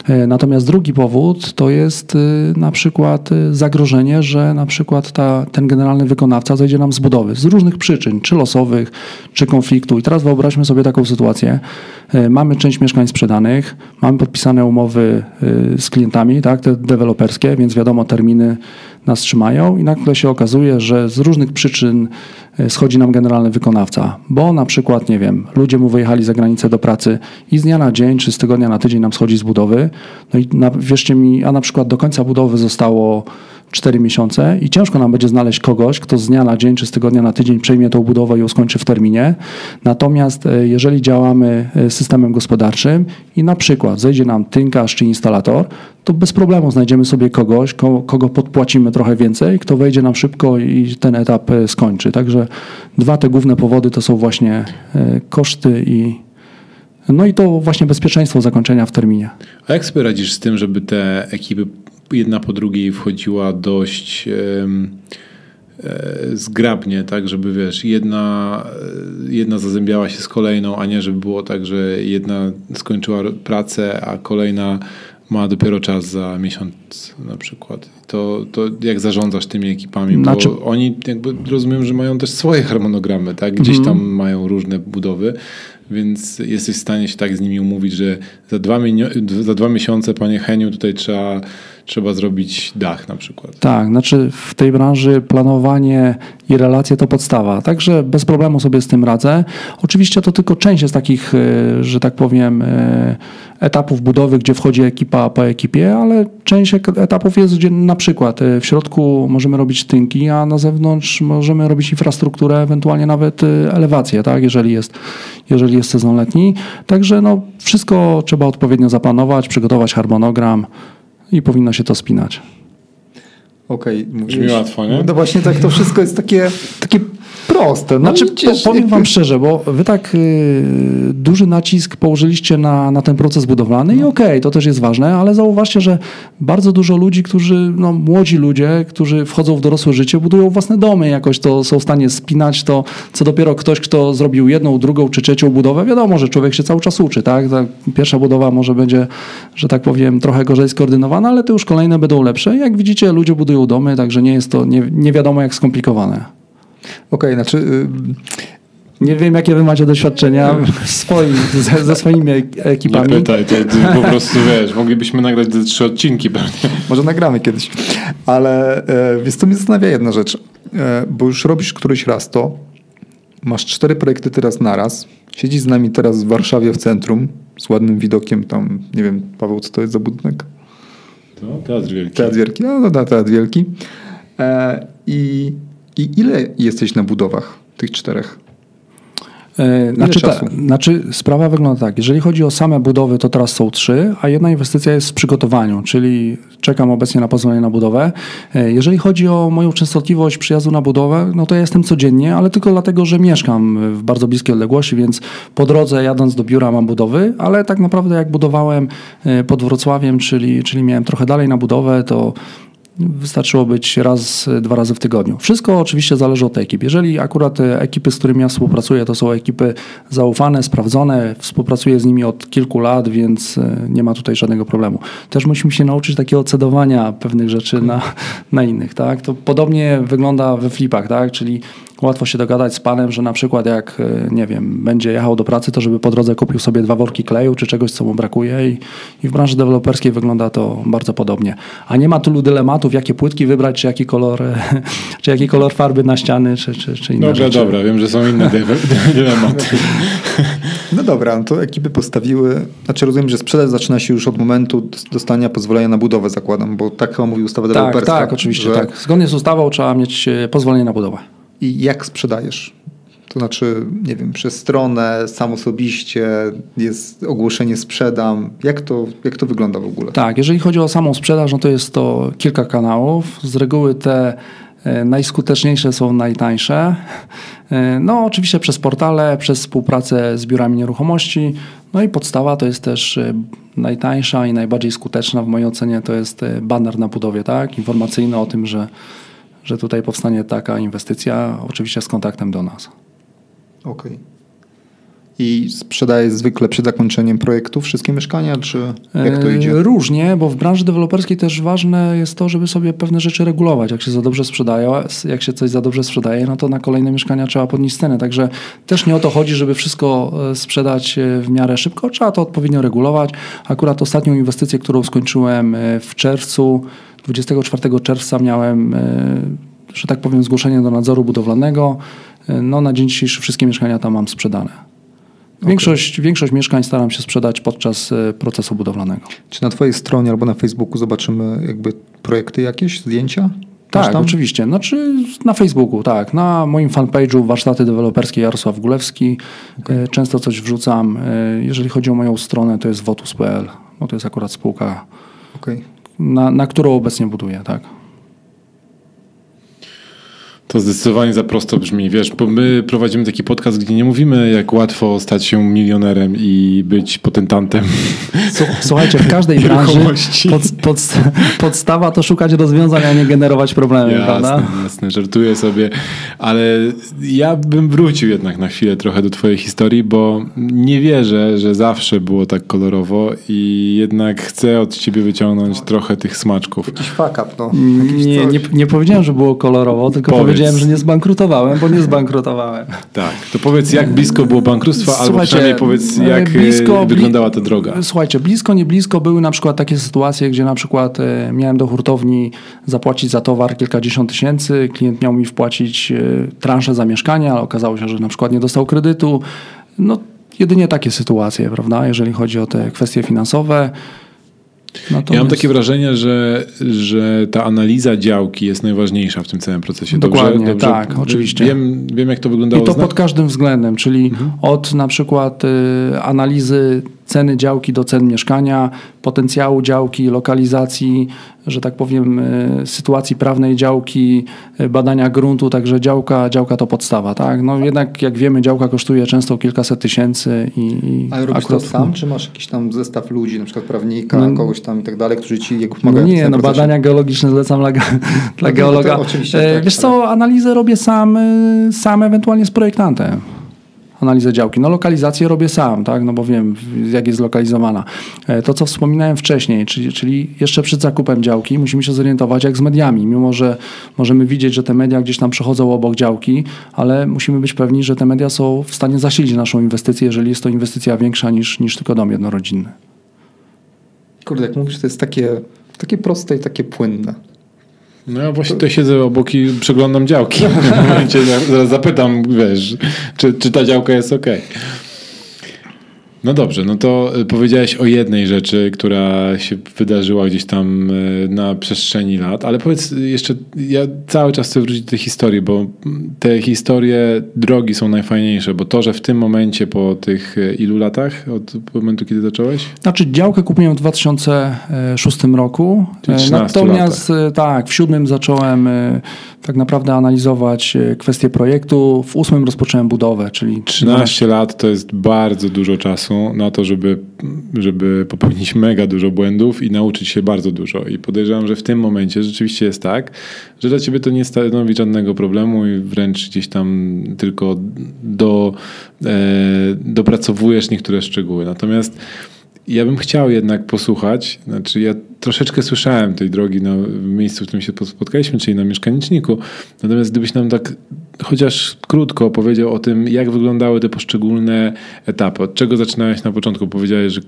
E, Natomiast drugi powód to jest e, na przykład zagrożenie, że na przykład ta, ten generalny wykonawca zejdzie nam z budowy z różnych przyczyn, czy losowych, czy konfliktu. I teraz wyobraźmy sobie taką sytuację. Mamy część mieszkań sprzedanych, mamy podpisane umowy z klientami, tak, te deweloperskie, więc wiadomo, terminy nas trzymają i nagle się okazuje, że z różnych przyczyn e, schodzi nam generalny wykonawca, bo na przykład, nie wiem, ludzie mu wyjechali za granicę do pracy i z dnia na dzień, czy z tygodnia na tydzień nam schodzi z budowy, no i na, wierzcie mi, a na przykład do końca budowy zostało 4 miesiące i ciężko nam będzie znaleźć kogoś, kto z dnia na dzień, czy z tygodnia na tydzień przejmie tą budowę i ją skończy w terminie. Natomiast e, jeżeli działamy e, systemem gospodarczym i na przykład zejdzie nam tynkarz czy instalator, to bez problemu znajdziemy sobie kogoś, ko- kogo podpłacimy trochę więcej, kto wejdzie nam szybko i ten etap e, skończy. Także dwa te główne powody to są właśnie koszty i no i to właśnie bezpieczeństwo zakończenia w terminie. A jak sobie radzisz z tym, żeby te ekipy jedna po drugiej wchodziła dość e, zgrabnie, tak, żeby wiesz, jedna, e, jedna zazębiała się z kolejną, a nie żeby było tak, że jedna skończyła pracę, a kolejna ma dopiero czas za miesiąc na przykład. To, to jak zarządzasz tymi ekipami? Bo Znaczy- oni jakby rozumiem, że mają też swoje harmonogramy, tak? Gdzieś tam mają różne budowy, więc jesteś w stanie się tak z nimi umówić, że za dwa, za dwa miesiące, panie Heniu, tutaj trzeba, trzeba zrobić dach na przykład. Tak, znaczy w tej branży planowanie i relacje to podstawa, także bez problemu sobie z tym radzę. Oczywiście to tylko część jest takich, e, że tak powiem, e, etapów budowy, gdzie wchodzi ekipa po ekipie, ale część etapów jest, gdzie na przykład e, w środku możemy robić tynki, a na zewnątrz możemy robić infrastrukturę, ewentualnie nawet elewację, tak, jeżeli jest, jeżeli jest sezon letni. Także no, wszystko trzeba odpowiednio zaplanować, przygotować harmonogram i powinno się to spinać. Okej, Brzmi mówisz- łatwo, nie? No właśnie tak, to wszystko jest takie, takie proste. No, Znaczy, idziesz, powiem jakby- wam szczerze, bo wy tak y, duży nacisk położyliście na, na ten proces budowlany No. i okej, to też jest ważne, ale zauważcie, że bardzo dużo ludzi, którzy, no młodzi ludzie, którzy wchodzą w dorosłe życie, budują własne domy, jakoś to są w stanie spinać to, co dopiero ktoś, kto zrobił jedną, drugą czy trzecią budowę, wiadomo, że człowiek się cały czas uczy, tak? Ta pierwsza budowa może będzie, że tak powiem, trochę gorzej skoordynowana, ale te już kolejne będą lepsze. Jak widzicie, ludzie budują domy, także nie jest to nie, nie wiadomo jak skomplikowane. Okej, znaczy... y, Nie wiem, jakie wy macie doświadczenia swoim, ze, ze swoimi ek- Nie ekipami. pytaj, to, to po prostu wiesz, moglibyśmy nagrać te trzy odcinki pewnie. Może nagramy kiedyś. Ale e, wiesz, co mnie zastanawia jedna rzecz. E, bo już robisz któryś raz to. Masz cztery projekty teraz naraz. Siedzisz z nami teraz w Warszawie w centrum z ładnym widokiem tam, nie wiem, Paweł, co to jest za budynek? To teatr wielki. Teatr Wielki. No, no, no Teatr Wielki. E, i, I ile jesteś na budowach tych czterech? E, Znaczy, ta, znaczy, sprawa wygląda tak. Jeżeli chodzi o same budowy, to teraz są trzy, a jedna inwestycja jest w przygotowaniu, czyli czekam obecnie na pozwolenie na budowę. E, Jeżeli chodzi o moją częstotliwość przyjazdu na budowę, no to ja jestem codziennie, ale tylko dlatego, że mieszkam w bardzo bliskiej odległości, więc po drodze jadąc do biura mam budowy, ale tak naprawdę jak budowałem e, pod Wrocławiem, czyli, czyli miałem trochę dalej na budowę, to Wystarczyło być raz, dwa razy w tygodniu. Wszystko oczywiście zależy od ekip. Jeżeli akurat e, ekipy, z którymi ja współpracuję, to są ekipy zaufane, sprawdzone, współpracuję z nimi od kilku lat, więc e, nie ma tutaj żadnego problemu. Też musimy się nauczyć takiego cedowania pewnych rzeczy na, na innych. Tak? To podobnie wygląda we flipach, tak? czyli łatwo się dogadać z panem, że na przykład jak, e, nie wiem, będzie jechał do pracy, to żeby po drodze kupił sobie dwa worki kleju czy czegoś, co mu brakuje i, i w branży deweloperskiej wygląda to bardzo podobnie. A nie ma tylu dylematów, jakie płytki wybrać, czy jaki kolor, czy jaki kolor farby na ściany, czy, czy, czy inne Dobra, rzeczy. dobra, wiem, że są inne dylematy. No dobra, no to ekipy postawiły. Znaczy rozumiem, że sprzedaż zaczyna się już od momentu dos- dostania pozwolenia na budowę, zakładam, bo tak chyba mówi ustawa Tak, deweloperska. tak, oczywiście, że- tak. Zgodnie z ustawą trzeba mieć e, pozwolenie na budowę. I jak sprzedajesz? To znaczy, nie wiem, przez stronę, sam osobiście, jest ogłoszenie sprzedam. Jak to, jak to wygląda w ogóle? Tak, jeżeli chodzi o samą sprzedaż, no to jest to kilka kanałów. Z reguły te e, najskuteczniejsze są najtańsze. E, No oczywiście przez portale, przez współpracę z biurami nieruchomości. No i podstawa to jest też e, najtańsza i najbardziej skuteczna w mojej ocenie to jest banner na budowie, tak? Informacyjny o tym, że, że tutaj powstanie taka inwestycja, oczywiście z kontaktem do nas. Okej. I sprzedajesz zwykle przed zakończeniem projektu wszystkie mieszkania, czy jak to E, idzie? Różnie, bo w branży deweloperskiej też ważne jest to, żeby sobie pewne rzeczy regulować. Jak się za dobrze sprzedaje, jak się coś za dobrze sprzedaje, no to na kolejne mieszkania trzeba podnieść cenę. Także też nie o to chodzi, żeby wszystko e, sprzedać e, w miarę szybko. Trzeba to odpowiednio regulować. Akurat ostatnią inwestycję, którą skończyłem w czerwcu, 24 czerwca miałem, że tak powiem, zgłoszenie do nadzoru budowlanego. No na dzień dzisiejszy wszystkie mieszkania tam mam sprzedane. Większość, większość mieszkań staram się sprzedać podczas e, procesu budowlanego. Czy na twojej stronie albo na Facebooku zobaczymy jakby projekty jakieś, zdjęcia? Tak, tam? oczywiście. Znaczy na Facebooku, tak. Na moim fanpage'u Warsztaty Deweloperskie Jarosław Gulewski. E, Często coś wrzucam. E, Jeżeli chodzi o moją stronę, to jest wotus.pl, bo to jest akurat spółka, Okej. na, na którą obecnie buduję, tak. To zdecydowanie za prosto brzmi. Wiesz, bo my prowadzimy taki podcast, gdzie nie mówimy, jak łatwo stać się milionerem i być potentantem. Słuchajcie, w każdej branży pod, pod, podstawa to szukać rozwiązań, a nie generować problemy, prawda? Jasne, jasne, żartuję sobie, ale ja bym wrócił jednak na chwilę trochę do twojej historii, bo nie wierzę, że zawsze było tak kolorowo i jednak chcę od ciebie wyciągnąć trochę tych smaczków. Jakiś fuck up, no. Nie, nie, nie powiedziałem, że było kolorowo, tylko Powiedz. Powiedziałem, że nie zbankrutowałem, bo nie zbankrutowałem. Tak, to powiedz jak blisko było bankructwa, albo przynajmniej powiedz e, jak blisko, blisko, bli- wyglądała ta droga. Słuchajcie, blisko, nie blisko były na przykład takie sytuacje, gdzie na przykład e, miałem do hurtowni zapłacić za towar kilkadziesiąt tysięcy, klient miał mi wpłacić e, transzę za mieszkanie, ale okazało się, że na przykład nie dostał kredytu. No jedynie takie sytuacje, prawda, jeżeli chodzi o te kwestie finansowe. Ja Natomiast- mam takie wrażenie, że, że ta analiza działki jest najważniejsza w tym całym procesie. Dokładnie, tak, oczywiście. Wiem, wiem jak to wyglądało. I to pod każdym względem, czyli Mhm. od na przykład y, analizy ceny działki do cen mieszkania, potencjału działki, lokalizacji, że tak powiem, e, sytuacji prawnej działki, e, badania gruntu, także działka, działka to podstawa, tak? No jednak jak wiemy, działka kosztuje często kilkaset tysięcy i, Ale robisz akurat- to sam, czy masz jakiś tam zestaw ludzi, na przykład prawnika, No- kogoś tam i tak dalej, którzy ci No pomagają w nie, no procesie? badania geologiczne zlecam dla, dla No geologa. oczywiście E, tak, Wiesz ale- co, analizę robię sam, sam ewentualnie z projektantem. Analizę działki. No lokalizację robię sam, tak, no bo wiem jak jest zlokalizowana. E, To, co wspominałem wcześniej, czyli, czyli jeszcze przed zakupem działki musimy się zorientować jak z mediami. Mimo, że możemy widzieć, że te media gdzieś tam przechodzą obok działki, ale musimy być pewni, że te media są w stanie zasilić naszą inwestycję, jeżeli jest to inwestycja większa niż, niż tylko dom jednorodzinny. Kurde, jak mówisz, to jest takie, takie proste i takie płynne. No ja właśnie tutaj siedzę obok i przeglądam działki. W momencie zaraz zapytam, wiesz, czy, czy ta działka jest ok. No dobrze, no to y, powiedziałeś o jednej rzeczy, która się wydarzyła gdzieś tam y, na przestrzeni lat, ale powiedz jeszcze, ja cały czas chcę wrócić do tej historii, bo mm, te historie drogi są najfajniejsze, bo to, że w tym momencie po tych y, ilu latach, od momentu kiedy zacząłeś? Znaczy działkę kupiłem w 2006 roku. E, 13 Natomiast e, tak, w siódmym zacząłem e, tak naprawdę analizować kwestie projektu. W ósmym rozpocząłem budowę, czyli 13 lat to jest bardzo dużo czasu na to, żeby, żeby popełnić mega dużo błędów i nauczyć się bardzo dużo. I podejrzewam, że w tym momencie rzeczywiście jest tak, że dla ciebie to nie stanowi żadnego problemu i wręcz gdzieś tam tylko do, e, dopracowujesz niektóre szczegóły. Natomiast ja bym chciał jednak posłuchać, znaczy ja troszeczkę słyszałem tej drogi na, w miejscu, w którym się spotkaliśmy, czyli na mieszkaniczniku. Natomiast gdybyś nam tak chociaż krótko opowiedział o tym, jak wyglądały te poszczególne etapy. Od czego zaczynałeś na początku? Powiedziałeś, że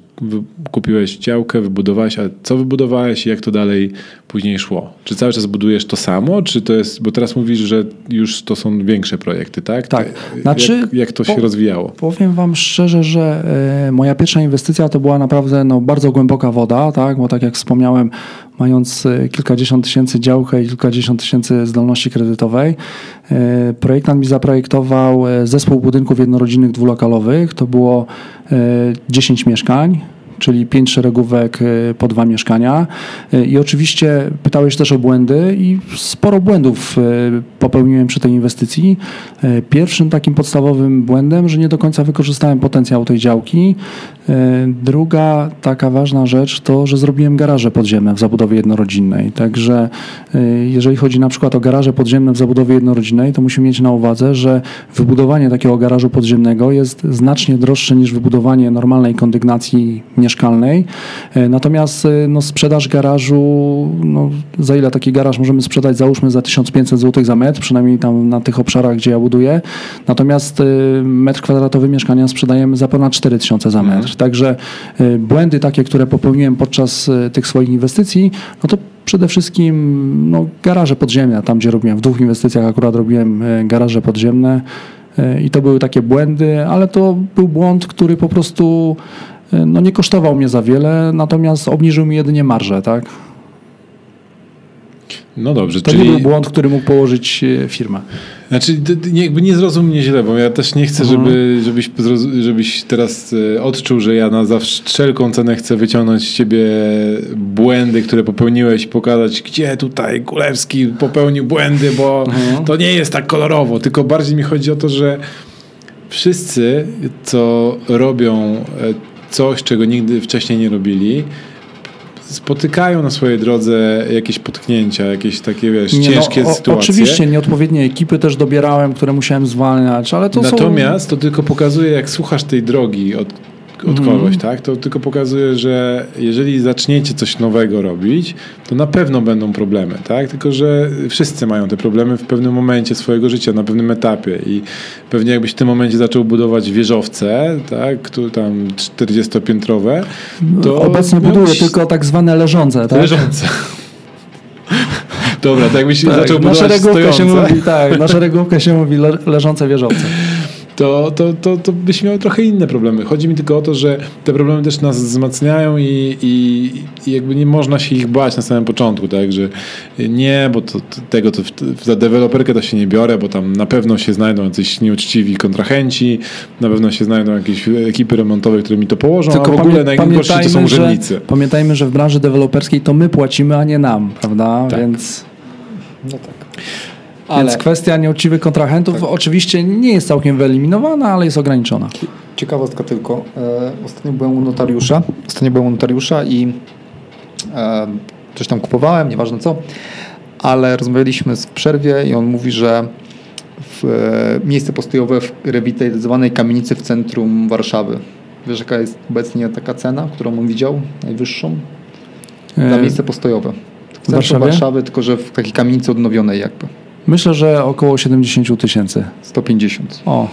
kupiłeś działkę, wybudowałeś, ale co wybudowałeś i jak to dalej później szło? Czy cały czas budujesz to samo, czy to jest, bo teraz mówisz, że już to są większe projekty, tak? Tak. Jak, Znaczy, jak to się po- rozwijało? Powiem Wam szczerze, że e, moja pierwsza inwestycja to była naprawdę no, bardzo głęboka woda, tak? bo tak jak wspomniałem, mając e, kilkadziesiąt tysięcy działkę i kilkadziesiąt tysięcy zdolności kredytowej, e, projektant mi zaprojektował e, zespół budynków jednorodzinnych dwulokalowych. To było e, 10 mieszkań czyli pięć szeregówek po dwa mieszkania. I oczywiście pytałeś też o błędy i sporo błędów popełniłem przy tej inwestycji. Pierwszym takim podstawowym błędem, że nie do końca wykorzystałem potencjał tej działki. E, Druga taka ważna rzecz to, że zrobiłem garaże podziemne w zabudowie jednorodzinnej. Także e, jeżeli chodzi na przykład o garaże podziemne w zabudowie jednorodzinnej, to musimy mieć na uwadze, że wybudowanie takiego garażu podziemnego jest znacznie droższe niż wybudowanie normalnej kondygnacji mieszkalnej. E, Natomiast no, sprzedaż garażu, no, za ile taki garaż możemy sprzedać? Załóżmy za 1500 zł za metr, przynajmniej tam na tych obszarach, gdzie ja buduję. Natomiast metr kwadratowy mieszkania sprzedajemy za ponad 4000 za metr. Także e, błędy takie, które popełniłem podczas e, tych swoich inwestycji, no to przede wszystkim no, garaże podziemne, tam gdzie robiłem, w dwóch inwestycjach akurat robiłem e, garaże podziemne i to były takie błędy, ale to był błąd, który po prostu no, nie kosztował mnie za wiele, natomiast obniżył mi jedynie marżę, tak? No dobrze, To czyli... nie był błąd, który mógł położyć firmę. Znaczy, nie, jakby nie zrozum mnie źle, bo ja też nie chcę, Mhm. żeby, żebyś, żebyś teraz e, odczuł, że ja na zawsze wszelką cenę chcę wyciągnąć z ciebie błędy, które popełniłeś, pokazać, gdzie tutaj Kulewski popełnił błędy, bo Mhm. to nie jest tak kolorowo, tylko bardziej mi chodzi o to, że wszyscy, co robią e, coś, czego nigdy wcześniej nie robili, spotykają na swojej drodze jakieś potknięcia, jakieś takie, wiesz, Nie, no, ciężkie o- sytuacje. Oczywiście nieodpowiednie ekipy też dobierałem, które musiałem zwalniać, ale to są... Natomiast to tylko pokazuje, jak słuchasz tej drogi od, od kogoś, tak? To tylko pokazuje, że jeżeli zaczniecie coś nowego robić, to na pewno będą problemy, tak? Tylko, że wszyscy mają te problemy w pewnym momencie swojego życia, na pewnym etapie i pewnie jakbyś w tym momencie zaczął budować wieżowce, tak? Które tam 40-piętrowe, to Obecnie miałbyś tylko tak zwane leżące, tak? leżące. Dobra, to jakbyś Tak, zaczął budować stojące. mówi, tak, na szeregówkę się mówi le, leżące wieżowce. To, to, to, to byś miał trochę inne problemy. Chodzi mi tylko o to, że te problemy też nas wzmacniają i, i, i jakby nie można się ich bać na samym początku, tak, że nie, bo to, to tego to w, za deweloperkę to się nie biorę, bo tam na pewno się znajdą jacyś nieuczciwi kontrahenci, na pewno się znajdą jakieś ekipy remontowe, które mi to położą, Tylko a w ogóle najgorsi to są pamiętajmy, że- urzędnicy. Pamiętajmy, że w branży deweloperskiej to my płacimy, a nie nam, prawda? Tak. Więc, No tak. Więc kwestia nieuczciwych kontrahentów Tak. oczywiście nie jest całkiem wyeliminowana, ale jest ograniczona. Ciekawostka tylko. E, ostatnio byłem u notariusza. Ostatnio byłem u notariusza i e, coś tam kupowałem, nieważne co, ale rozmawialiśmy w przerwie i on mówi, że w, e, miejsce postojowe w rewitalizowanej kamienicy w centrum Warszawy. Wiesz, jaka jest obecnie taka cena, którą on widział, najwyższą? E, miejsce postojowe. W centrum Warszawie? Warszawy, tylko że w takiej kamienicy odnowionej jakby. Myślę, że około 70 tysięcy. 150. O,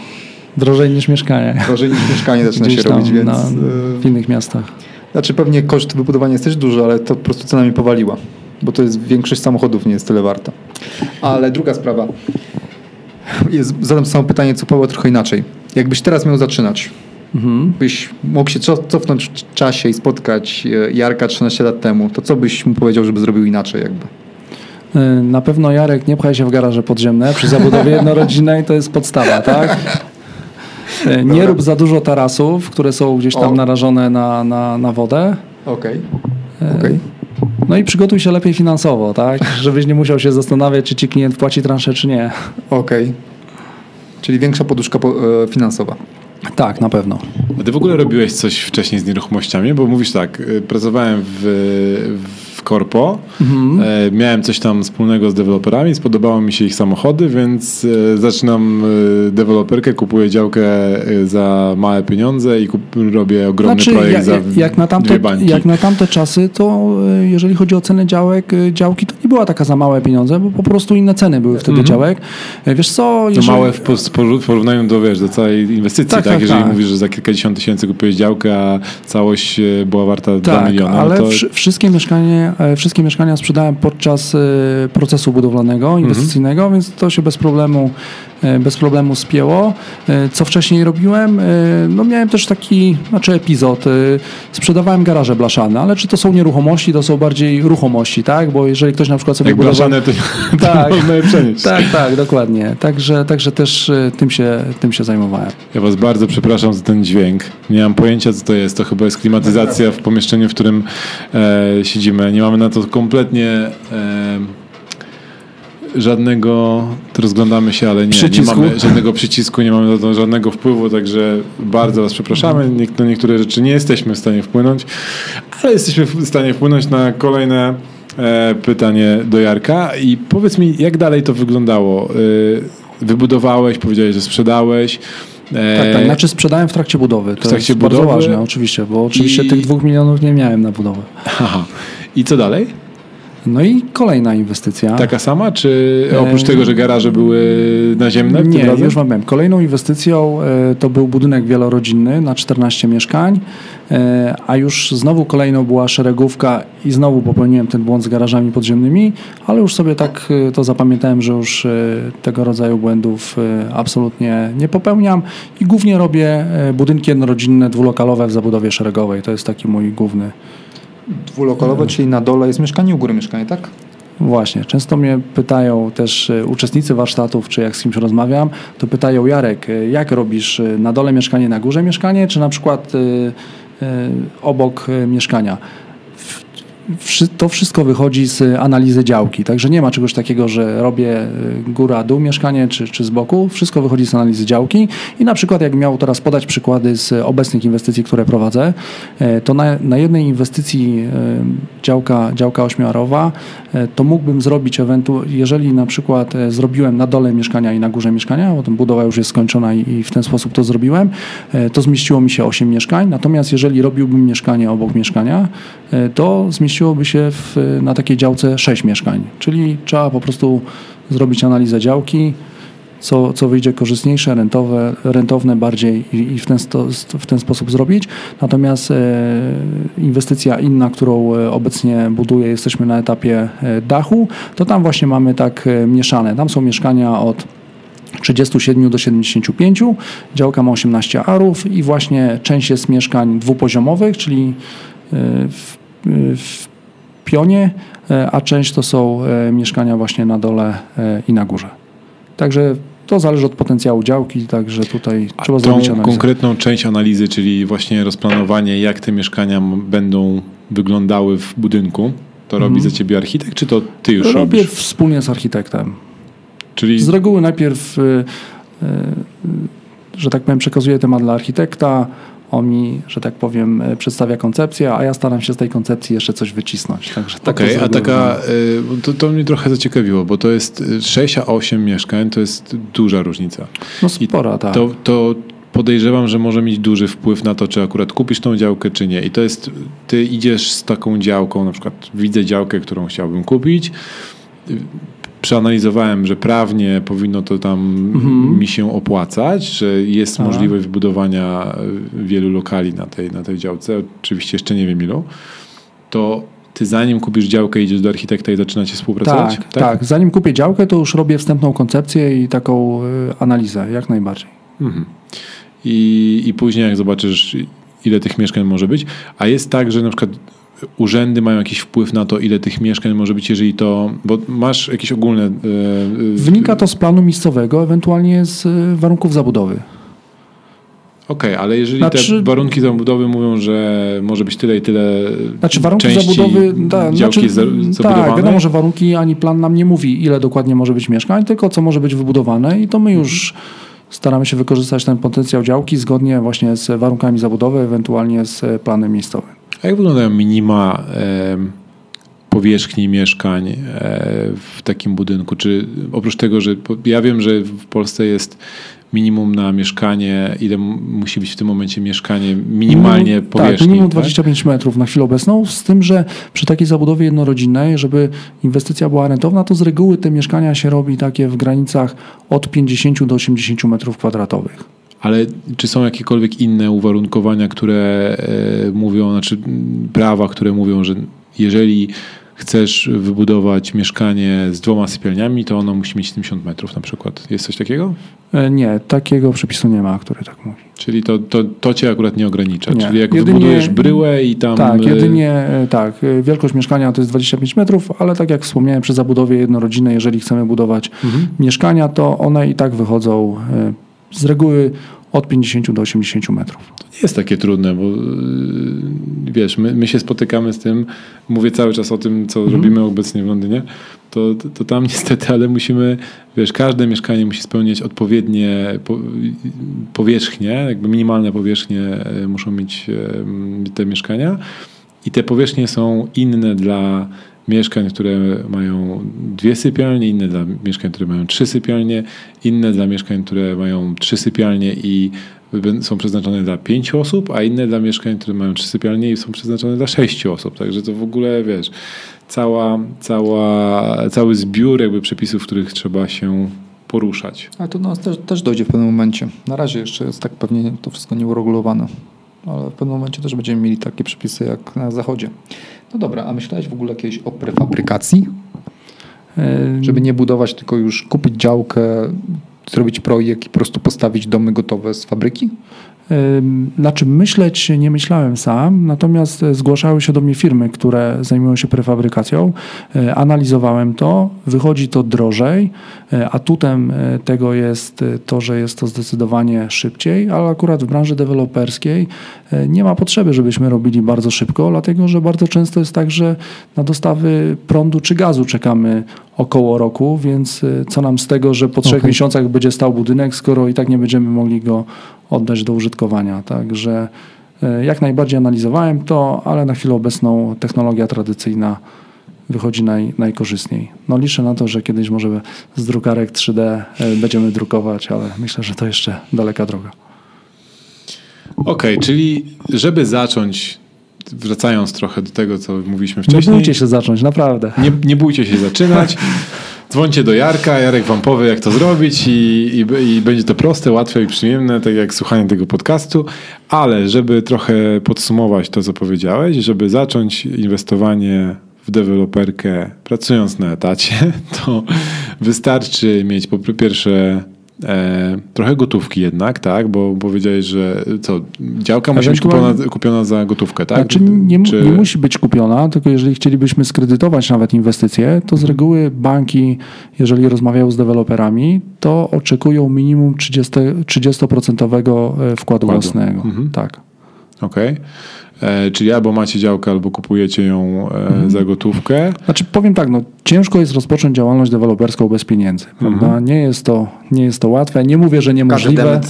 drożej niż mieszkanie. Drożej niż mieszkanie zaczyna Gdzieś się robić, więc... na, e, w innych miastach. Znaczy pewnie koszt wybudowania jest też duży, ale to po prostu cena mi powaliła, bo to jest większość samochodów nie jest tyle warta. Ale druga sprawa. Jest, zadam samo pytanie, co Paweł trochę inaczej. Jakbyś teraz miał zaczynać, Mhm. byś mógł się co- cofnąć w czasie i spotkać e, Jarka 13 lat temu, to co byś mu powiedział, żeby zrobił inaczej jakby? Y, Na pewno Jarek nie pchaj się w garaże podziemne. Przy zabudowie jednorodzinnej to jest podstawa, tak? Y, Nie rób za dużo tarasów, które są gdzieś tam O. narażone na, na, na wodę. Okej. E, Okej. No i przygotuj się lepiej finansowo, tak? Żebyś nie musiał się zastanawiać, czy ci klient płaci transzę, czy nie. Okej. Czyli większa poduszka po, e, finansowa. Tak, na pewno. A ty w ogóle robiłeś coś wcześniej z nieruchomościami? Bo mówisz tak, y, pracowałem w, w korpo, e, miałem coś tam wspólnego z deweloperami, spodobało mi się ich samochody, więc e, zaczynam e, deweloperkę, kupuję działkę za małe pieniądze i kup, robię ogromny projekt jak, za jak, na tamte, jak na tamte czasy, to jeżeli chodzi o cenę działek, działki, to nie była taka za małe pieniądze, bo po prostu inne ceny były wtedy działek. Y, Wiesz co, To jeżeli... małe w, porównaniu do, wiesz, do całej inwestycji, tak? Tak, tak, Jeżeli tak. mówisz, że za kilkadziesiąt tysięcy kupiłeś działkę, a całość e, była warta 2 Tak, miliony, ale no to wszy- wszystkie, mieszkanie, e, wszystkie mieszkania sprzedałem podczas e, procesu budowlanego, inwestycyjnego, więc to się bez problemu, e, bez problemu spięło. E, Co wcześniej robiłem? E, No miałem też taki, znaczy epizod. e, Sprzedawałem garaże blaszane, ale czy to są nieruchomości, to są bardziej ruchomości, tak? Bo jeżeli ktoś na przykład sobie jak budował... blaszane, to, to Tak. można je przenieść. Tak, tak, dokładnie. Także, także też e, tym się, tym się zajmowałem. Ja was bardzo przepraszam za ten dźwięk. Nie mam pojęcia, co to jest. To chyba jest klimatyzacja w pomieszczeniu, w którym e, siedzimy. Nie mamy na to kompletnie e, żadnego, to rozglądamy się, ale nie, nie mamy żadnego przycisku, nie mamy na to żadnego wpływu, także bardzo was przepraszamy. Na niektóre rzeczy nie jesteśmy w stanie wpłynąć, ale jesteśmy w stanie wpłynąć na kolejne e, pytanie do Jarka. I powiedz mi, jak dalej to wyglądało? E, wybudowałeś, powiedziałeś, że sprzedałeś. E, Tak, tak. Znaczy sprzedałem w trakcie budowy. To trakcie jest bardzo budowy ważne, oczywiście, bo oczywiście i- tych dwóch milionów nie miałem na budowę. Aha. I co dalej? No i kolejna inwestycja. Taka sama, czy oprócz E, tego, że garaże były naziemne Nie, razem? już wam powiem. Kolejną inwestycją e, to był budynek wielorodzinny na 14 mieszkań, e, a już znowu kolejną była szeregówka i znowu popełniłem ten błąd z garażami podziemnymi, ale już sobie tak to zapamiętałem, że już tego rodzaju błędów absolutnie nie popełniam i głównie robię budynki jednorodzinne, dwulokalowe w zabudowie szeregowej. To jest taki mój główny Dwulokalowe, czyli na dole jest mieszkanie, u góry mieszkanie, tak? Właśnie, często mnie pytają też e, uczestnicy warsztatów, czy jak z kimś rozmawiam, to pytają Jarek, e, jak robisz e, na dole mieszkanie, na górze mieszkanie, czy na przykład obok mieszkania. To wszystko wychodzi z analizy działki, także nie ma czegoś takiego, że robię e, góra, dół mieszkanie czy, czy z boku. Wszystko wychodzi z analizy działki i na przykład jak miał teraz podać przykłady z obecnych inwestycji, które prowadzę, e, to na, na jednej inwestycji e, działka, działka ośmiarowa, e, to mógłbym zrobić ewentualnie, jeżeli na przykład zrobiłem na dole mieszkania i na górze mieszkania, bo tam budowa już jest skończona i, i w ten sposób to zrobiłem, to zmieściło mi się 8 mieszkań, natomiast jeżeli robiłbym mieszkanie obok mieszkania, to zmieściłoby się w, na takiej działce 6 mieszkań, czyli trzeba po prostu zrobić analizę działki, co, co wyjdzie korzystniejsze, rentowe, rentowne bardziej i, i w, ten sto, w ten sposób zrobić. Natomiast e, inwestycja inna, którą e, obecnie buduję, jesteśmy na etapie e, dachu, to tam właśnie mamy tak e, mieszane. Tam są mieszkania od 37 do 75. Działka ma 18 arów i właśnie część jest mieszkań dwupoziomowych, czyli w, w pionie, e, a część to są e, mieszkania właśnie na dole e, i na górze. Także to zależy od potencjału działki, także tutaj A trzeba tą zrobić analizę. konkretną część analizy, czyli właśnie rozplanowanie, jak te mieszkania będą wyglądały w budynku, to robi za ciebie architekt, czy to ty już. Robię robisz? wspólnie z architektem. Czyli Z reguły najpierw, że tak powiem, przekazuję temat dla architekta, on mi, że tak powiem, y, przedstawia koncepcję, a ja staram się z tej koncepcji jeszcze coś wycisnąć. Także tak z a taka, y, to, to mnie trochę zaciekawiło, bo to jest y, 6 a 8 mieszkań, to jest duża różnica. No spora, tak. To, to podejrzewam, że może mieć duży wpływ na to, czy akurat kupisz tą działkę, czy nie. I to jest, ty idziesz z taką działką, na przykład widzę działkę, którą chciałbym kupić. Przeanalizowałem, że prawnie powinno to tam Mhm. mi się opłacać, że jest Tak. możliwość wybudowania y, wielu lokali na tej, na tej działce. Oczywiście jeszcze nie wiem ilu. To ty zanim kupisz działkę, idziesz do architekta i zaczynacie współpracować? tak, tak, Zanim kupię działkę, to już robię wstępną koncepcję i taką y, analizę, jak najbardziej. Mhm. I, I później jak zobaczysz, ile tych mieszkań może być, a jest tak, że na przykład urzędy mają jakiś wpływ na to, ile tych mieszkań może być, jeżeli to, bo masz jakieś ogólne... e, e, Wynika to z planu miejscowego, ewentualnie z y, warunków zabudowy. Okej, ale jeżeli Znaczy- te warunki zabudowy mówią, że może być tyle i tyle Znaczy warunki zabudowy, da, działki znaczy, za- zabudowane? tak, wiadomo, że warunki ani plan nam nie mówi, ile dokładnie może być mieszkań, tylko co może być wybudowane i to my już staramy się wykorzystać ten potencjał działki zgodnie właśnie z warunkami zabudowy, ewentualnie z planem miejscowym. A jak wyglądają minima powierzchni mieszkań e, w takim budynku? Czy oprócz tego, że ja wiem, że w Polsce jest minimum na mieszkanie, ile musi być w tym momencie mieszkanie minimalnie Minimum- powierzchni? Tak, minimum 25 metrów na chwilę obecną, z tym, że przy takiej zabudowie jednorodzinnej, żeby inwestycja była rentowna, to z reguły te mieszkania się robi takie w granicach od 50 do 80 metrów kwadratowych. Ale czy są jakiekolwiek inne uwarunkowania, które e, mówią, znaczy prawa, które mówią, że jeżeli chcesz wybudować mieszkanie z dwoma sypialniami, to ono musi mieć 70 metrów na przykład. Jest coś takiego? E, Nie, takiego przepisu nie ma, który tak mówi. Czyli to, to, to cię akurat nie ogranicza. Nie. Czyli jak Jedynie- wybudujesz bryłę i tam. Tak, e, jedynie tak. Wielkość mieszkania to jest 25 metrów, ale tak jak wspomniałem, przy zabudowie jednorodzinnej, jeżeli chcemy budować Mhm. mieszkania, to one i tak wychodzą z reguły od 50 do 80 metrów. To nie jest takie trudne, bo yy, wiesz, my, my się spotykamy z tym, mówię cały czas o tym, co Mhm. robimy obecnie w Londynie, to, to, to tam niestety, ale musimy, wiesz, każde mieszkanie musi spełniać odpowiednie po, powierzchnie, jakby minimalne powierzchnie e, muszą mieć e, te mieszkania i te powierzchnie są inne dla mieszkań, które mają dwie sypialnie, inne dla mieszkań, które mają trzy sypialnie, inne dla mieszkań, które mają trzy sypialnie i są przeznaczone dla pięciu osób, a inne dla mieszkań, które mają trzy sypialnie i są przeznaczone dla sześciu osób. Także to w ogóle, wiesz, cała, cała, cały zbiór jakby przepisów, w których trzeba się poruszać. Ale to do nas też, też dojdzie w pewnym momencie. Na razie jeszcze jest tak pewnie to wszystko nieuregulowane. Ale w pewnym momencie też będziemy mieli takie przepisy jak na zachodzie. No dobra, a myślałeś w ogóle kiedyś o prefabrykacji? Żeby nie budować, tylko już kupić działkę, zrobić projekt i po prostu postawić domy gotowe z fabryki? Ym, Znaczy myśleć nie myślałem sam, natomiast e, zgłaszały się do mnie firmy, które zajmują się prefabrykacją. E, Analizowałem to, wychodzi to drożej. E, Atutem tego jest to, że jest to zdecydowanie szybciej, ale akurat w branży deweloperskiej nie ma potrzeby, żebyśmy robili bardzo szybko, dlatego że bardzo często jest tak, że na dostawy prądu czy gazu czekamy około roku, więc co nam z tego, że po trzech Okej. miesiącach będzie stał budynek, skoro i tak nie będziemy mogli go oddać do użytkowania. Także e, jak najbardziej analizowałem to, ale na chwilę obecną technologia tradycyjna wychodzi naj, najkorzystniej. No liczę na to, że kiedyś może z drukarek 3D e, będziemy drukować, ale myślę, że to jeszcze daleka droga. Okej, czyli żeby zacząć, wracając trochę do tego, co mówiliśmy Nie wcześniej. bójcie się zacząć, naprawdę. Nie, nie bójcie się zaczynać. Dzwońcie do Jarka, Jarek wam powie, jak to zrobić i, i, i będzie to proste, łatwe i przyjemne, tak jak słuchanie tego podcastu. Ale żeby trochę podsumować to, co powiedziałeś, żeby zacząć inwestowanie w deweloperkę pracując na etacie, to wystarczy mieć po pierwsze E, trochę gotówki jednak, tak? Bo powiedziałeś, że co, działka musi być kupiona, kupiona za gotówkę, tak? Znaczy nie, Czy... nie musi być kupiona, tylko jeżeli chcielibyśmy skredytować nawet inwestycje, to z reguły banki, jeżeli rozmawiają z deweloperami, to oczekują minimum 30%, 30 wkładu, wkładu własnego. Mhm. Tak. Okej. Okay. E, czyli albo macie działkę, albo kupujecie ją e, mhm. za gotówkę. Znaczy powiem tak, no, ciężko jest rozpocząć działalność deweloperską bez pieniędzy. Mhm. Nie, jest to, nie jest to łatwe. Nie mówię, że niemożliwe.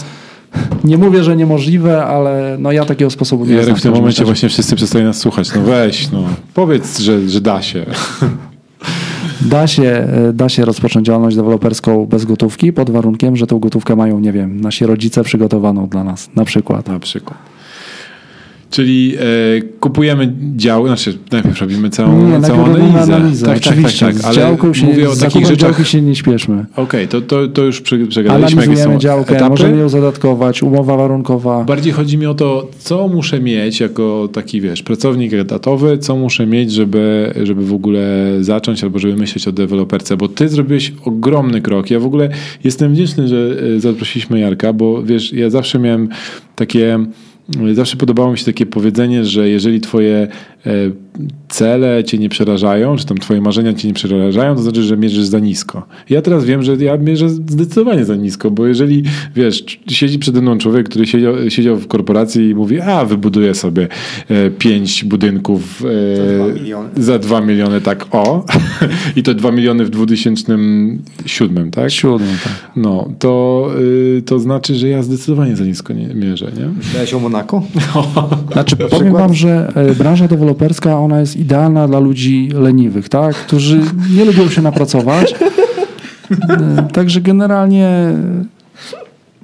Nie mówię, że niemożliwe, ale no ja takiego sposobu nie Jarek, znam. w tym momencie właśnie wszyscy przestali nas słuchać. No weź, no powiedz, że, że da się. Da się, e, da się rozpocząć działalność deweloperską bez gotówki, pod warunkiem, że tą gotówkę mają, nie wiem, nasi rodzice przygotowaną dla nas, na przykład. Na przykład. Czyli e, kupujemy działy, znaczy najpierw robimy całą, nie, całą analizę. analizę. Tak, oczywiście. Tak, tak, tak. Ale działką się, mówię o takich rzeczach. się nie śpieszmy. Okej, okay, to, to, to już przegadaliśmy. Analizujemy działkę, etapy. możemy ją zadatkować, umowa warunkowa. Bardziej chodzi mi o to, co muszę mieć jako taki, wiesz, pracownik etatowy, co muszę mieć, żeby, żeby w ogóle zacząć albo żeby myśleć o deweloperce, bo ty zrobiłeś ogromny krok. Ja w ogóle jestem wdzięczny, że e, zaprosiliśmy Jarka, bo wiesz, ja zawsze miałem takie Zawsze podobało mi się takie powiedzenie, że jeżeli twoje cele cię nie przerażają, czy tam twoje marzenia cię nie przerażają, to znaczy, że mierzysz za nisko. Ja teraz wiem, że ja mierzę zdecydowanie za nisko, bo jeżeli, wiesz, siedzi przede mną człowiek, który siedział, siedział w korporacji i mówi, a wybuduję sobie e, pięć budynków e, za dwa miliony, tak o, i to dwa miliony w 2007, tak? Siódmym, tak. No, to, y, to znaczy, że ja zdecydowanie za nisko nie, mierzę, nie? Myślałeś o Monako? Znaczy, powiem wam, że e, branża deweloperska, ona jest idealna dla ludzi leniwych, tak? którzy nie lubią się napracować. E, także generalnie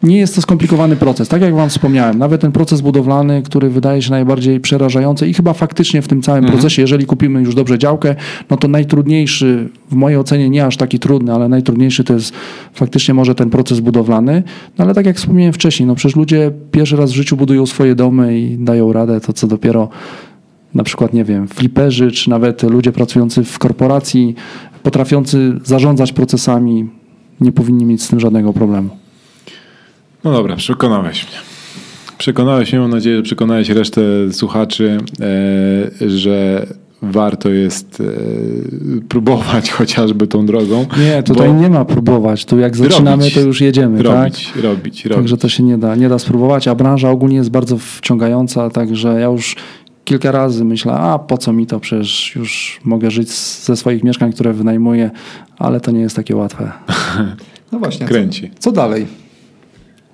nie jest to skomplikowany proces. Tak jak Wam wspomniałem, nawet ten proces budowlany, który wydaje się najbardziej przerażający i chyba faktycznie w tym całym mhm. procesie, jeżeli kupimy już dobrze działkę, no to najtrudniejszy, w mojej ocenie nie aż taki trudny, ale najtrudniejszy to jest faktycznie może ten proces budowlany. No ale tak jak wspomniałem wcześniej, no przecież ludzie pierwszy raz w życiu budują swoje domy i dają radę, to co dopiero na przykład, nie wiem, fliperzy, czy nawet ludzie pracujący w korporacji, potrafiący zarządzać procesami, nie powinni mieć z tym żadnego problemu. No dobra, przekonałeś mnie. Przekonałeś mnie, mam nadzieję, że przekonałeś resztę słuchaczy, e, że warto jest e, próbować chociażby tą drogą. Nie, tutaj nie ma próbować. Tu jak zaczynamy, robić, to już jedziemy. Robić, tak? robić, robić. Także to się nie da, nie da spróbować, a branża ogólnie jest bardzo wciągająca, także ja już kilka razy myślę, a po co mi to, przecież już mogę żyć ze swoich mieszkań, które wynajmuję, ale to nie jest takie łatwe. No właśnie. Kręci. Co, co dalej?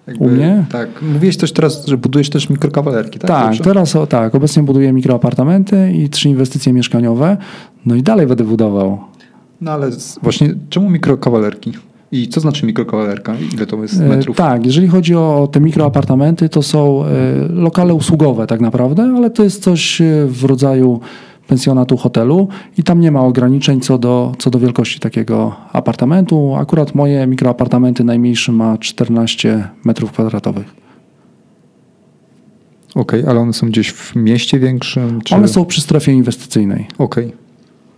Jakby, U mnie? Tak. Mówiłeś też teraz, że budujesz też mikrokawalerki, tak? Tak, teraz o, tak. Obecnie buduję mikroapartamenty i trzy inwestycje mieszkaniowe. No i dalej będę budował. No ale właśnie czemu mikrokawalerki? I co znaczy mikrokawalerka? Ile to jest e, metrów? tak, jeżeli chodzi o te mikroapartamenty, to są e, lokale usługowe tak naprawdę, ale to jest coś e, w rodzaju pensjonatu hotelu i tam nie ma ograniczeń co do, co do wielkości takiego apartamentu. Akurat moje mikroapartamenty najmniejszy ma 14 metrów kwadratowych. Okej, okay, ale one są gdzieś w mieście większym? Czy... One są przy strefie inwestycyjnej. Okej. Okay.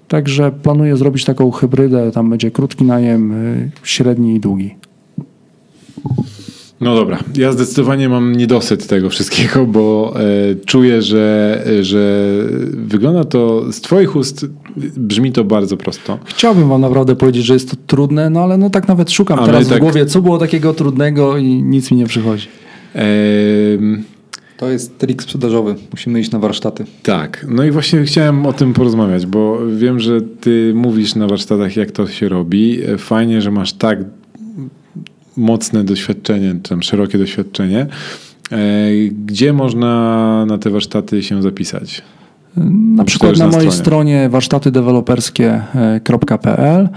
Także planuję zrobić taką hybrydę, tam będzie krótki najem, y, średni i długi. No dobra, ja zdecydowanie mam niedosyt tego wszystkiego, bo e, czuję, że, że wygląda to z Twoich ust, brzmi to bardzo prosto. Chciałbym Wam naprawdę powiedzieć, że jest to trudne, no ale no tak nawet szukam ale teraz tak... w głowie, co było takiego trudnego i nic mi nie przychodzi. To jest trik sprzedażowy. Musimy iść na warsztaty. Tak. No i właśnie chciałem o tym porozmawiać, bo wiem, że ty mówisz na warsztatach, jak to się robi. Fajnie, że masz tak mocne doświadczenie, tam szerokie doświadczenie. E, gdzie można na te warsztaty się zapisać? Na przykład na, na mojej stronie warsztatydeweloperskie.pl.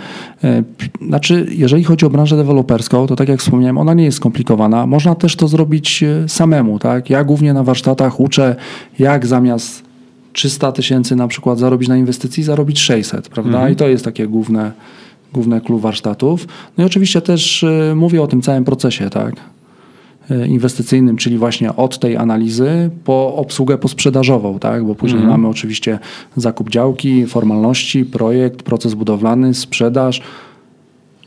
E, znaczy, jeżeli chodzi o branżę deweloperską, to tak jak wspomniałem, ona nie jest skomplikowana. Można też to zrobić e, samemu. Tak? Ja głównie na warsztatach uczę, jak zamiast 300 tysięcy na przykład zarobić na inwestycji, zarobić 600, prawda? Mhm. I to jest takie główne główne klub warsztatów. No i oczywiście też e, mówię o tym całym procesie, tak? E, inwestycyjnym, czyli właśnie od tej analizy po obsługę posprzedażową, tak? bo później mhm. mamy oczywiście zakup działki, formalności, projekt, proces budowlany, sprzedaż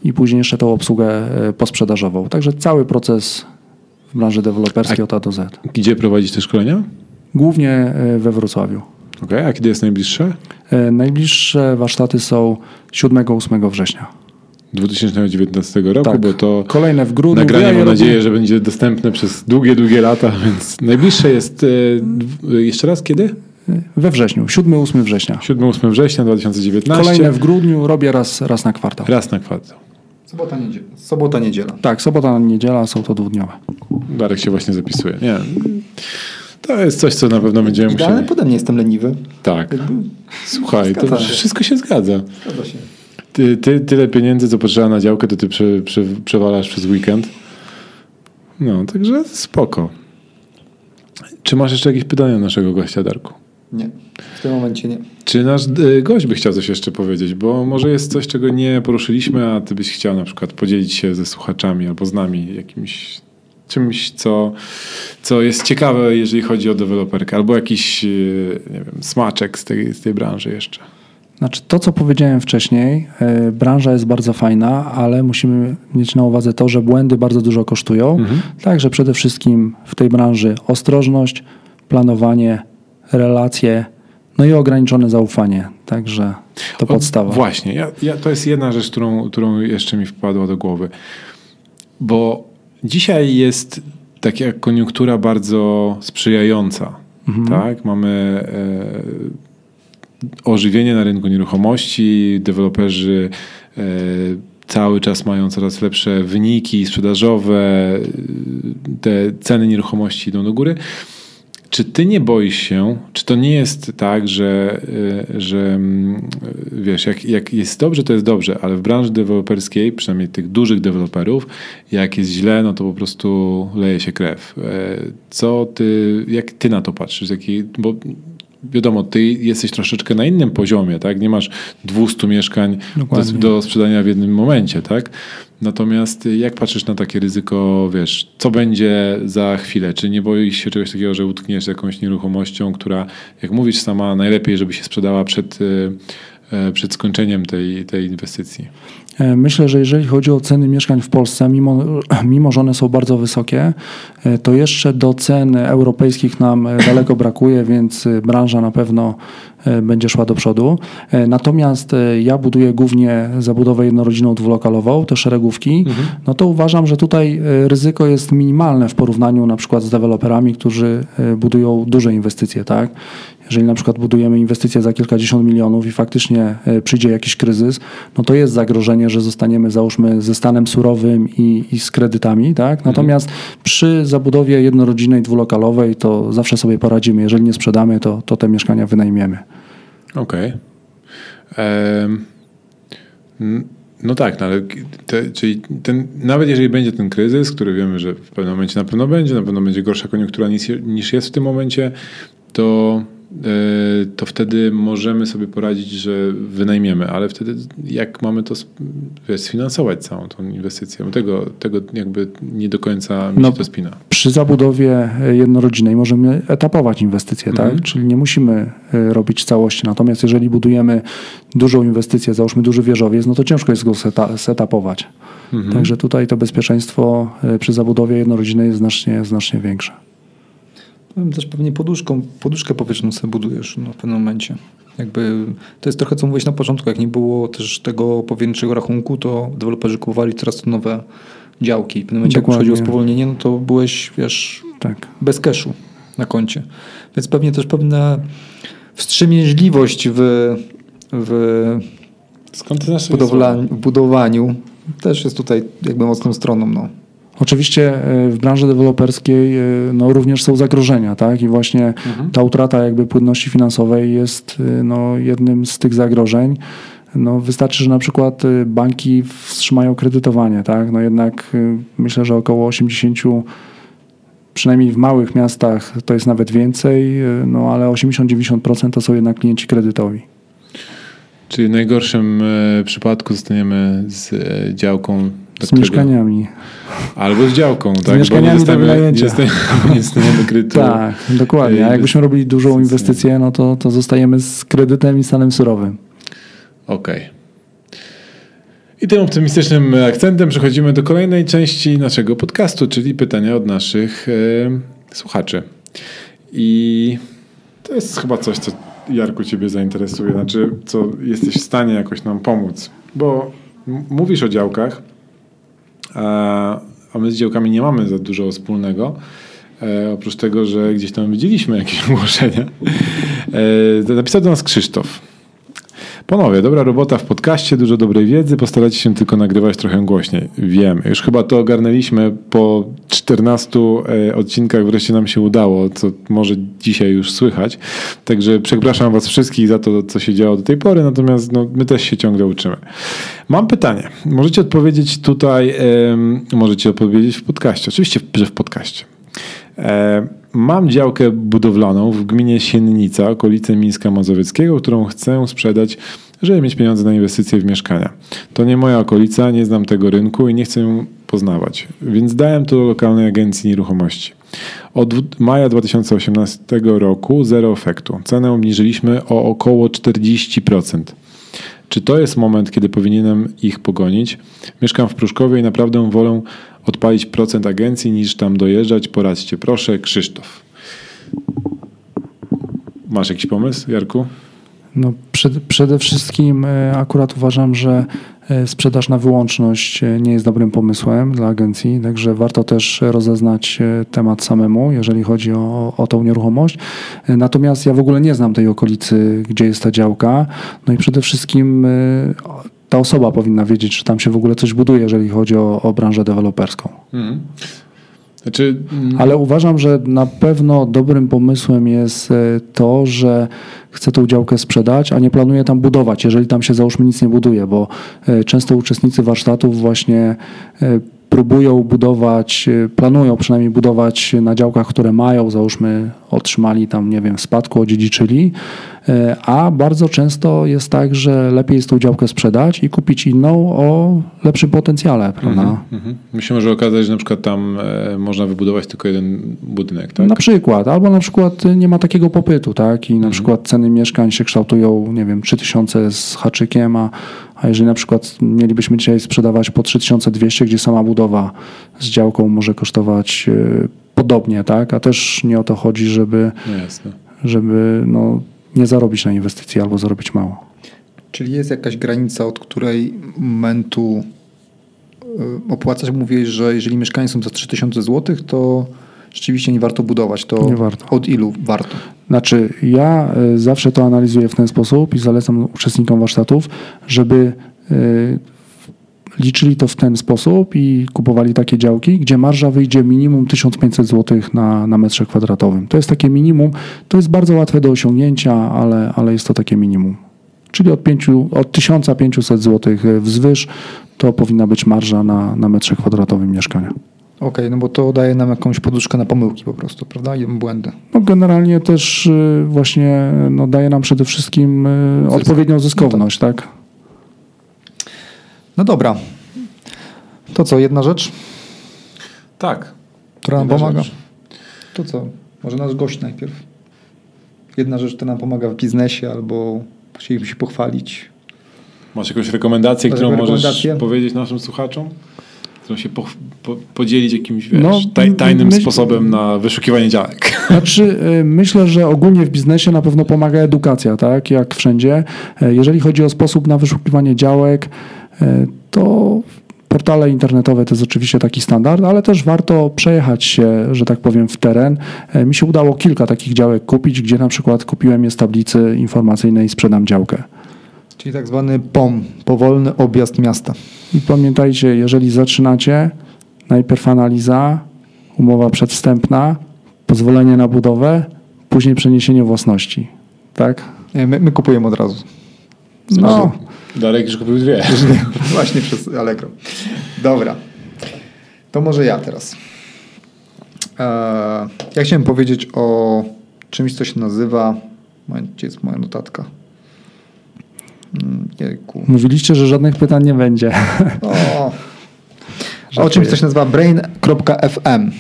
i później jeszcze tą obsługę e, posprzedażową. Także cały proces w branży deweloperskiej od A do Z. Gdzie prowadzić te szkolenia? Głównie e, we Wrocławiu. Okay. A kiedy jest najbliższe? Najbliższe warsztaty są 7-8 września. 2019 roku, Tak. bo to Kolejne w grudniu. nagranie Ja mam robię- nadzieję, że będzie dostępne przez długie, długie lata, więc najbliższe jest e, dw- jeszcze raz kiedy? We wrześniu, 7-8 września. 7-8 września 2019. Kolejne w grudniu robię raz, raz na kwartał. Raz na kwartał. Sobota, niedziela. Sobota, niedziela. Tak, sobota, niedziela są to dwudniowe. Darek się właśnie zapisuje. Nie. To jest coś, co na pewno będziemy Idealny musieli. pode mnie jestem leniwy. Tak. Słuchaj, to wszystko się zgadza. Zgadza się. Ty, ty tyle pieniędzy, co potrzeba na działkę, to ty prze, prze, przewalasz przez weekend. No, także spoko. Czy masz jeszcze jakieś pytania naszego gościa, Darku? Nie. W tym momencie nie. Czy nasz y, gość by chciał coś jeszcze powiedzieć? Bo może jest coś, czego nie poruszyliśmy, a ty byś chciał na przykład podzielić się ze słuchaczami albo z nami jakimś czymś, co, co jest ciekawe, jeżeli chodzi o deweloperkę, albo jakiś y, nie wiem, smaczek z tej, z tej branży jeszcze. Znaczy to, co powiedziałem wcześniej, e, branża jest bardzo fajna, ale musimy mieć na uwadze to, że błędy bardzo dużo kosztują. Także przede wszystkim w tej branży ostrożność, planowanie, relacje, no i ograniczone zaufanie. Także to O, podstawa. Właśnie, ja, ja, to jest jedna rzecz, którą, którą jeszcze mi wpadła do głowy. Bo dzisiaj jest taka koniunktura bardzo sprzyjająca. Tak? Mamy e, ożywienie na rynku nieruchomości, deweloperzy e, cały czas mają coraz lepsze wyniki sprzedażowe, e, te ceny nieruchomości idą do góry. Czy ty nie boisz się, czy to nie jest tak, że, y, że mm, wiesz, jak, jak jest dobrze, to jest dobrze, ale w branży deweloperskiej, przynajmniej tych dużych deweloperów, jak jest źle, no to po prostu leje się krew. E, Co ty, jak ty na to patrzysz? Jaki, bo wiadomo, ty jesteś troszeczkę na innym poziomie, tak? Nie masz 200 mieszkań do, do sprzedania w jednym momencie, tak? Natomiast jak patrzysz na takie ryzyko, wiesz, co będzie za chwilę? Czy nie boisz się czegoś takiego, że utkniesz jakąś nieruchomością, która, jak mówisz sama, najlepiej, żeby się sprzedała przed, y, y, przed skończeniem tej, tej inwestycji? E, Myślę, że jeżeli chodzi o ceny mieszkań w Polsce, mimo, mimo że one są bardzo wysokie, e, to jeszcze do cen europejskich nam e, daleko brakuje, więc branża na pewno będzie szła do przodu. Natomiast ja buduję głównie zabudowę jednorodzinną dwulokalową, te szeregówki, no to uważam, że tutaj ryzyko jest minimalne w porównaniu na przykład z deweloperami, którzy budują duże inwestycje, tak? Jeżeli na przykład budujemy inwestycje za kilkadziesiąt milionów i faktycznie e, przyjdzie jakiś kryzys, no to jest zagrożenie, że zostaniemy załóżmy ze stanem surowym i, i z kredytami, tak? Natomiast przy zabudowie jednorodzinnej, dwulokalowej to zawsze sobie poradzimy. Jeżeli nie sprzedamy, to, to te mieszkania wynajmiemy. Okej. Em, n- No tak, no ale te, czyli ten, nawet jeżeli będzie ten kryzys, który wiemy, że w pewnym momencie na pewno będzie, na pewno będzie gorsza koniunktura niż, niż jest w tym momencie, to, to wtedy możemy sobie poradzić, że wynajmiemy, ale wtedy jak mamy to wiesz, sfinansować całą tą inwestycję? Tego, tego jakby nie do końca mi No, się to spina. Przy zabudowie e, jednorodzinnej możemy etapować inwestycje, Mhm. tak? Czyli nie musimy e, robić całości. Natomiast jeżeli budujemy dużą inwestycję, załóżmy duży wieżowiec, no to ciężko jest go seta- setapować. Mhm. Także tutaj to bezpieczeństwo e, przy zabudowie jednorodzinnej jest znacznie, znacznie większe. Powiem Też pewnie poduszką, poduszkę powietrzną sobie budujesz no, w pewnym momencie. Jakby to jest trochę co mówiłeś na początku, jak nie było też tego powierzchniczego rachunku, to deweloperzy kupowali coraz to nowe działki. W pewnym momencie jak Dokładnie. przychodziło spowolnienie, no to byłeś, wiesz, Tak. bez cashu na koncie. Więc pewnie też pewna wstrzemięźliwość w, w, Skąd ty znasz budowla, w budowaniu też jest tutaj jakby mocną stroną. No. Oczywiście e, w branży deweloperskiej e, no, również są zagrożenia, tak? I właśnie ta utrata jakby płynności finansowej jest e, no, jednym z tych zagrożeń. No, wystarczy, że na przykład banki wstrzymają kredytowanie, tak? No jednak myślę, że około 80 przynajmniej w małych miastach to jest nawet więcej, no ale 80-90% to są jednak klienci kredytowi. Czyli w najgorszym przypadku zostaniemy z działką. Z mieszkaniami. Albo z działką, tak? Bo mieszkaniami do wynajęcia. nie dostaniemy kredytu. Tak, dokładnie. A jakbyśmy robili dużą inwestycję, no to, to zostajemy z kredytem i stanem surowym. Okej. I tym optymistycznym akcentem przechodzimy do kolejnej części naszego podcastu, czyli pytania od naszych e, słuchaczy. I to jest chyba coś, co Jarku Ciebie zainteresuje, znaczy co jesteś w stanie jakoś nam pomóc, bo mówisz o działkach, a, my z działkami nie mamy za dużo wspólnego. E, oprócz tego, że gdzieś tam widzieliśmy jakieś ogłoszenia. E, napisał do nas Krzysztof. Panowie, dobra robota w podcaście, dużo dobrej wiedzy, postarajcie się tylko nagrywać trochę głośniej. Wiem, już chyba to ogarnęliśmy po 14 e, odcinkach, wreszcie nam się udało, co może dzisiaj już słychać. Także przepraszam was wszystkich za to, co się działo do tej pory, natomiast no, my też się ciągle uczymy. Mam pytanie. Możecie odpowiedzieć tutaj, możecie odpowiedzieć w podcaście. Oczywiście, że w podcaście. Mam działkę budowlaną w gminie Siennica, okolice Mińska Mazowieckiego, którą chcę sprzedać, żeby mieć pieniądze na inwestycje w mieszkania. To nie moja okolica, nie znam tego rynku i nie chcę ją poznawać, więc dałem to do lokalnej agencji nieruchomości. Od maja 2018 roku zero efektu. Cenę obniżyliśmy o około 40%. Czy to jest moment, kiedy powinienem ich pogonić? Mieszkam w Pruszkowie i naprawdę wolę odpalić procent agencji niż tam dojeżdżać. Poradźcie, proszę, Krzysztof. Masz jakiś pomysł, Jarku? No, przed, przede wszystkim e, akurat uważam, że e, sprzedaż na wyłączność e, nie jest dobrym pomysłem dla agencji, także warto też rozeznać temat samemu, jeżeli chodzi o, o tą nieruchomość. Natomiast ja w ogóle nie znam tej okolicy, gdzie jest ta działka. No i przede wszystkim ta osoba powinna wiedzieć, czy tam się w ogóle coś buduje, jeżeli chodzi o, o branżę deweloperską. Znaczy, mm, Ale uważam, że na pewno dobrym pomysłem jest e, to, że chcę tą działkę sprzedać, a nie planuję tam budować, jeżeli tam się załóżmy nic nie buduje, bo e, często uczestnicy warsztatów właśnie e, próbują budować, e, planują przynajmniej budować na działkach, które mają, załóżmy otrzymali tam, nie wiem, w spadku, odziedziczyli, e, a bardzo często jest tak, że lepiej jest tą działkę sprzedać i kupić inną o lepszym potencjale, prawda? mhm. mi się może okazać, że na przykład tam e, można wybudować tylko jeden budynek, tak? Na przykład, albo na przykład nie ma takiego popytu, tak? I na przykład ceny mieszkań się kształtują, nie wiem, 3000 z haczykiem, a, a jeżeli na przykład mielibyśmy dzisiaj sprzedawać po 3200, gdzie sama budowa z działką może kosztować y, podobnie, tak? A też nie o to chodzi, żeby, No żeby no, nie zarobić na inwestycji albo zarobić mało. Czyli jest jakaś granica, od której momentu y, opłaca się? Mówiłeś, że jeżeli mieszkania są za 3000 zł, to rzeczywiście nie warto budować. To warto. od ilu warto? Znaczy, ja y, zawsze to analizuję w ten sposób i zalecam uczestnikom warsztatów, żeby y, liczyli to w ten sposób i kupowali takie działki, gdzie marża wyjdzie minimum 1500 zł na, na metrze kwadratowym. To jest takie minimum, to jest bardzo łatwe do osiągnięcia, ale, ale jest to takie minimum. Czyli od, 5, od 1500 zł wzwyż to powinna być marża na, na metrze kwadratowym mieszkania. Okej, no bo to daje nam jakąś poduszkę na pomyłki po prostu, prawda? I błędy. No generalnie też y, właśnie no, daje nam przede wszystkim y, odpowiednią zyskowność, tak? No dobra. To co, jedna rzecz, Tak. która nam pomaga? rzecz. To co? Może nasz gość najpierw. Jedna rzecz, która nam pomaga w biznesie albo chcielibyśmy się pochwalić. Masz jakąś rekomendację, Masz którą jakąś możesz rekomendację? powiedzieć naszym słuchaczom? Którą się po, po, podzielić jakimś wiesz, No, taj, tajnym myśl- sposobem na wyszukiwanie działek. Znaczy, y, myślę, że ogólnie w biznesie na pewno pomaga edukacja, tak? Jak wszędzie. E, Jeżeli chodzi o sposób na wyszukiwanie działek, e, to portale internetowe to jest oczywiście taki standard, ale też warto przejechać się, że tak powiem, w teren. E, Mi się udało kilka takich działek kupić, gdzie na przykład kupiłem je z tablicy informacyjnej i sprzedam działkę. Czyli tak zwany POM, powolny objazd miasta. I pamiętajcie, jeżeli zaczynacie, najpierw analiza, umowa przedwstępna, pozwolenie na budowę, później przeniesienie własności. Tak? Nie, My, my kupujemy od razu. No, Darek już kupił dwie. Właśnie przez Allegro. Dobra. To może ja teraz. Eee, ja chciałem powiedzieć o czymś, co się nazywa. Gdzie jest moja notatka? Jejku. mówiliście, że żadnych pytań nie będzie. O, o czymś, co się nazywa brain.fm.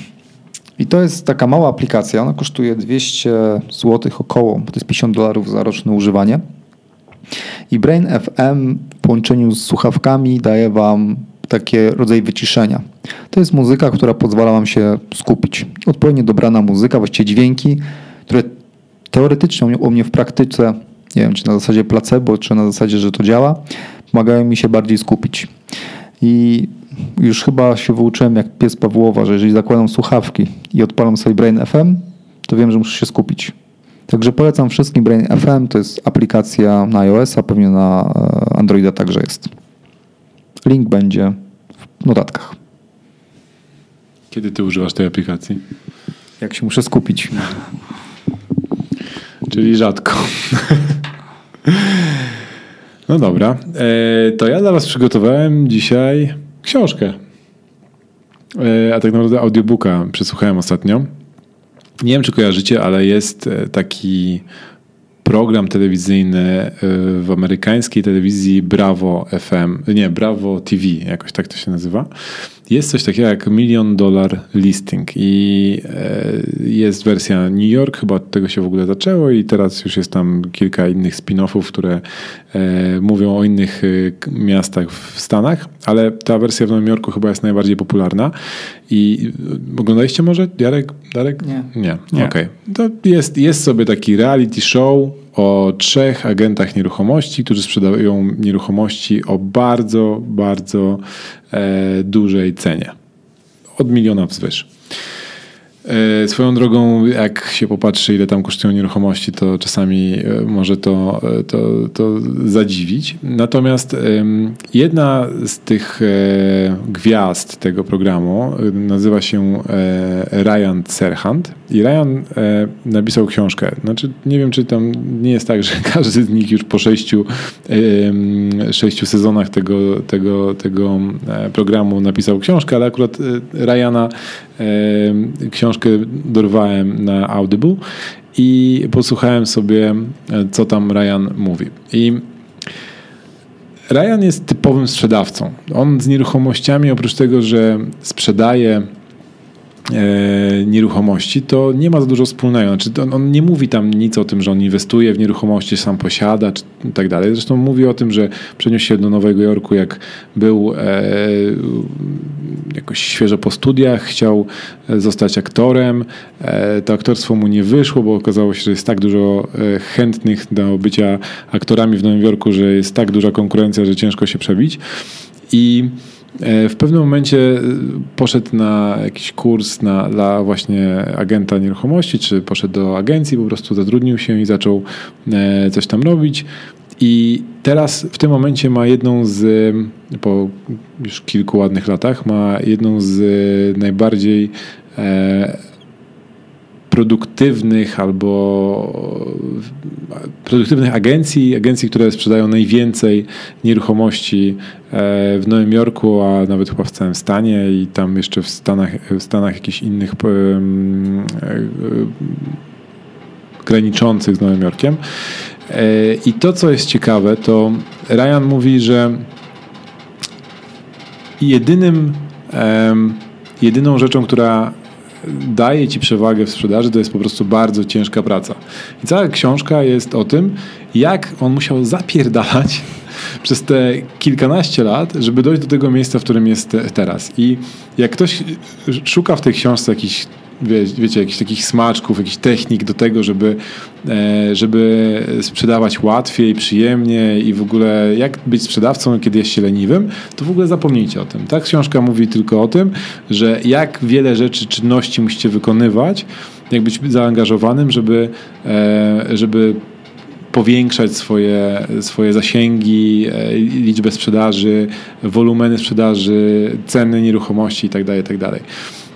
I to jest taka mała aplikacja. Ona kosztuje 200 zł około, bo to jest 50 dolarów za roczne używanie. I Brain FM w połączeniu z słuchawkami daje Wam taki rodzaj wyciszenia. To jest muzyka, która pozwala Wam się skupić. Odpowiednio dobrana muzyka, właściwie dźwięki, które teoretycznie u mnie w praktyce, nie wiem czy na zasadzie placebo, czy na zasadzie, że to działa, pomagają mi się bardziej skupić. I już chyba się wyuczyłem jak pies Pawłowa, że jeżeli zakładam słuchawki i odpalam sobie Brain FM, to wiem, że muszę się skupić. Także polecam wszystkim Brain FM, to jest aplikacja na iOS-a, pewnie na e, Androida także jest. Link będzie w notatkach. Kiedy ty używasz tej aplikacji? Jak się muszę skupić. Czyli rzadko. No dobra. E, to ja dla Was przygotowałem dzisiaj książkę. E, a tak naprawdę audiobooka przesłuchałem ostatnio. Nie wiem, czy kojarzycie, ale jest e, taki program telewizyjny w amerykańskiej telewizji Bravo FM, nie, Bravo TV, jakoś tak to się nazywa. Jest coś takiego jak Million Dollar Listing i jest wersja New York, chyba od tego się w ogóle zaczęło i teraz już jest tam kilka innych spin-offów, które mówią o innych miastach w Stanach, ale ta wersja w Nowym Jorku chyba jest najbardziej popularna i oglądaliście może, Jarek, Darek? Nie. Nie, nie. okej. Okay. To jest, jest sobie taki reality show o trzech agentach nieruchomości, którzy sprzedają nieruchomości o bardzo, bardzo e, dużej cenie. Od miliona wzwyż. E, swoją drogą, jak się popatrzy, ile tam kosztują nieruchomości, to czasami e, może to, e, to, to zadziwić. Natomiast jedna z tych gwiazd tego programu nazywa się Ryan Serhant i Ryan napisał książkę. Znaczy, nie wiem, czy tam nie jest tak, że każdy z nich już po sześciu, sześciu sezonach tego, tego, tego programu napisał książkę, ale akurat Ryana książkę dorwałem na Audible i posłuchałem sobie, co tam Ryan mówi. I Ryan jest typowym sprzedawcą. On z nieruchomościami, oprócz tego, że sprzedaje e, nieruchomości, to nie ma za dużo wspólnego. Znaczy, on, on, nie mówi tam nic o tym, że on inwestuje w nieruchomości, sam posiada czy, tak dalej. Zresztą mówi o tym, że przeniósł się do Nowego Jorku, jak był e, jakoś świeżo po studiach, chciał e, zostać aktorem. E, to aktorstwo mu nie wyszło, bo okazało się, że jest tak dużo e, chętnych do bycia aktorami w Nowym Jorku, że jest tak duża konkurencja, że ciężko się przebić. I w pewnym momencie poszedł na jakiś kurs na, dla właśnie agenta nieruchomości, czy poszedł do agencji, po prostu zatrudnił się i zaczął coś tam robić. I teraz w tym momencie ma jedną z, po już kilku ładnych latach, ma jedną z najbardziej e, produktywnych albo produktywnych agencji, agencji, które sprzedają najwięcej nieruchomości e, w Nowym Jorku, a nawet chyba w całym stanie i tam jeszcze w Stanach, w Stanach jakichś innych e, graniczących z Nowym Jorkiem. I to, co jest ciekawe, to Ryan mówi, że jedynym, jedyną rzeczą, która daje ci przewagę w sprzedaży, to jest po prostu bardzo ciężka praca. I cała książka jest o tym, jak on musiał zapierdalać przez te kilkanaście lat, żeby dojść do tego miejsca, w którym jest teraz. I jak ktoś szuka w tej książce jakichś wie, wiecie, jakichś takich smaczków, jakichś technik do tego, żeby, e, żeby sprzedawać łatwiej, przyjemnie i w ogóle jak być sprzedawcą, kiedy jest się leniwym, to w ogóle zapomnijcie o tym. Ta książka mówi tylko o tym, że jak wiele rzeczy, czynności musicie wykonywać, jak być zaangażowanym, żeby, e, żeby powiększać swoje, swoje zasięgi, e, liczbę sprzedaży, wolumeny sprzedaży, ceny nieruchomości itd. Tak itd.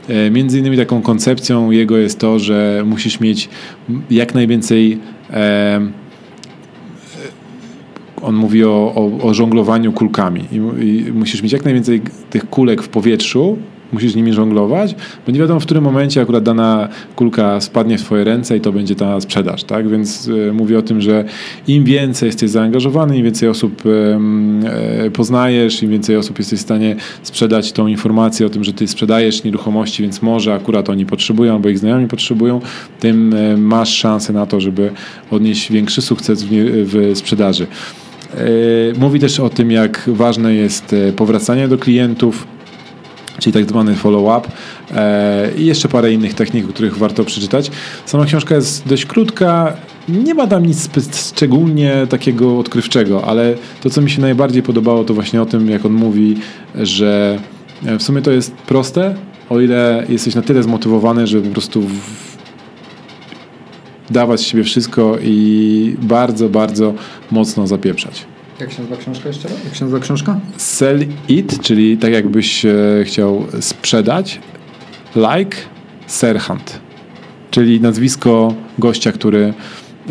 E, między innymi taką koncepcją jego jest to, że musisz mieć jak najwięcej. E, on mówi o, o, o żonglowaniu kulkami I, i musisz mieć jak najwięcej tych kulek w powietrzu, musisz nimi żonglować, bo nie wiadomo w którym momencie akurat dana kulka spadnie w twoje ręce i to będzie ta sprzedaż, tak? Więc y, mówię o tym, że im więcej jesteś zaangażowany, im więcej osób y, poznajesz, im więcej osób jesteś w stanie sprzedać tą informację o tym, że ty sprzedajesz nieruchomości, więc może akurat oni potrzebują, albo ich znajomi potrzebują, tym y, masz szansę na to, żeby odnieść większy sukces w, w sprzedaży. Mówi też o tym, jak ważne jest e, powracanie do klientów, czyli tak zwany follow-up e, i jeszcze parę innych technik, których warto przeczytać. Sama książka jest dość krótka, nie ma tam nic szczególnie takiego odkrywczego, ale to, co mi się najbardziej podobało, to właśnie o tym, jak on mówi, że w sumie to jest proste, o ile jesteś na tyle zmotywowany, żeby po prostu dawać z siebie wszystko i bardzo, bardzo mocno zapieprzać. Jak się nazywa książka jeszcze raz? Jak się nazywa książka? Sell it, czyli tak jakbyś e, chciał sprzedać, like Serhant, czyli nazwisko gościa, który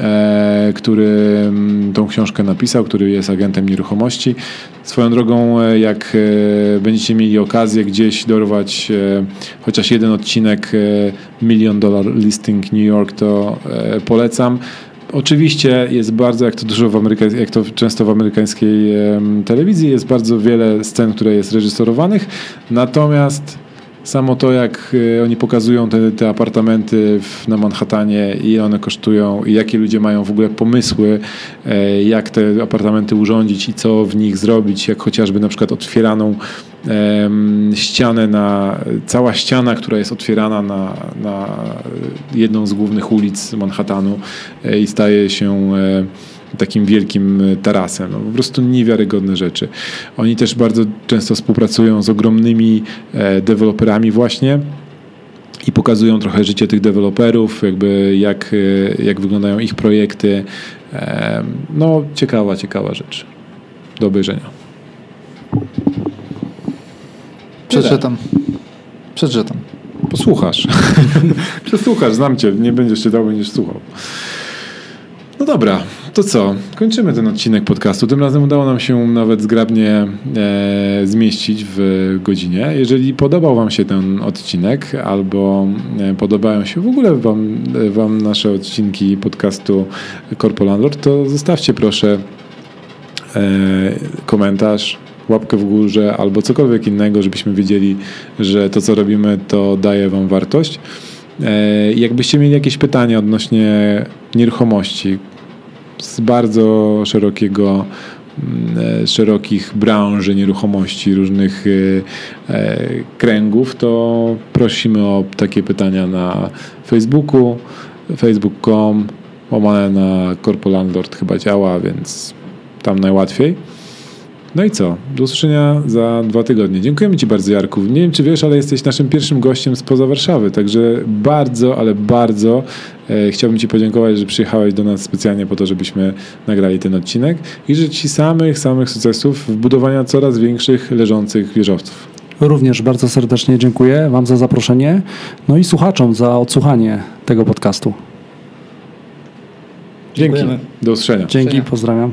E, który mm, tą książkę napisał, który jest agentem nieruchomości. Swoją drogą, e, jak e, będziecie mieli okazję gdzieś dorwać chociaż jeden odcinek Million Dollar Listing New York, to polecam. Oczywiście jest bardzo, jak to dużo w jak to często w amerykańskiej telewizji, jest bardzo wiele scen, które jest reżyserowanych, natomiast Samo to, jak y, oni pokazują te, te apartamenty w, na Manhattanie, ile one kosztują i jakie ludzie mają w ogóle pomysły, e, jak te apartamenty urządzić i co w nich zrobić, jak chociażby na przykład otwieraną ścianę na, cała ściana, która jest otwierana na, na jedną z głównych ulic Manhattanu e, i staje się e, takim wielkim e, tarasem. No, po prostu niewiarygodne rzeczy. Oni też bardzo często współpracują z ogromnymi e, deweloperami właśnie i pokazują trochę życie tych deweloperów, jakby jak, e, jak wyglądają ich projekty. No, ciekawa, ciekawa rzecz. Do obejrzenia. Przeczytam. Przeczytam. Posłuchasz. Przesłuchasz, znam cię. Nie będziesz czytał, będziesz słuchał. No dobra, to co? Kończymy ten odcinek podcastu. Tym razem udało nam się nawet zgrabnie e, zmieścić w godzinie. Jeżeli podobał Wam się ten odcinek, albo e, podobają się w ogóle wam, wam nasze odcinki podcastu Corpo Landlord, to zostawcie proszę e, komentarz, łapkę w górze albo cokolwiek innego, żebyśmy wiedzieli, że to, co robimy, to daje Wam wartość. E, jakbyście mieli jakieś pytania odnośnie nieruchomości z bardzo szerokiego mm, e, szerokich branży nieruchomości, różnych e, kręgów, to prosimy o takie pytania na Facebooku, facebook.com, łamane na Corpo chyba działa, więc tam najłatwiej. No i co? Do usłyszenia za dwa tygodnie. Dziękujemy Ci bardzo, Jarku. Nie wiem, czy wiesz, ale jesteś naszym pierwszym gościem spoza Warszawy, także bardzo, ale bardzo e, chciałbym Ci podziękować, że przyjechałeś do nas specjalnie po to, żebyśmy nagrali ten odcinek i życzę Ci samych, samych sukcesów w budowaniu coraz większych leżących wieżowców. Również bardzo serdecznie dziękuję Wam za zaproszenie, no i słuchaczom za odsłuchanie tego podcastu. Dzięki. Dziękujemy. Do usłyszenia. Dzięki, pozdrawiam.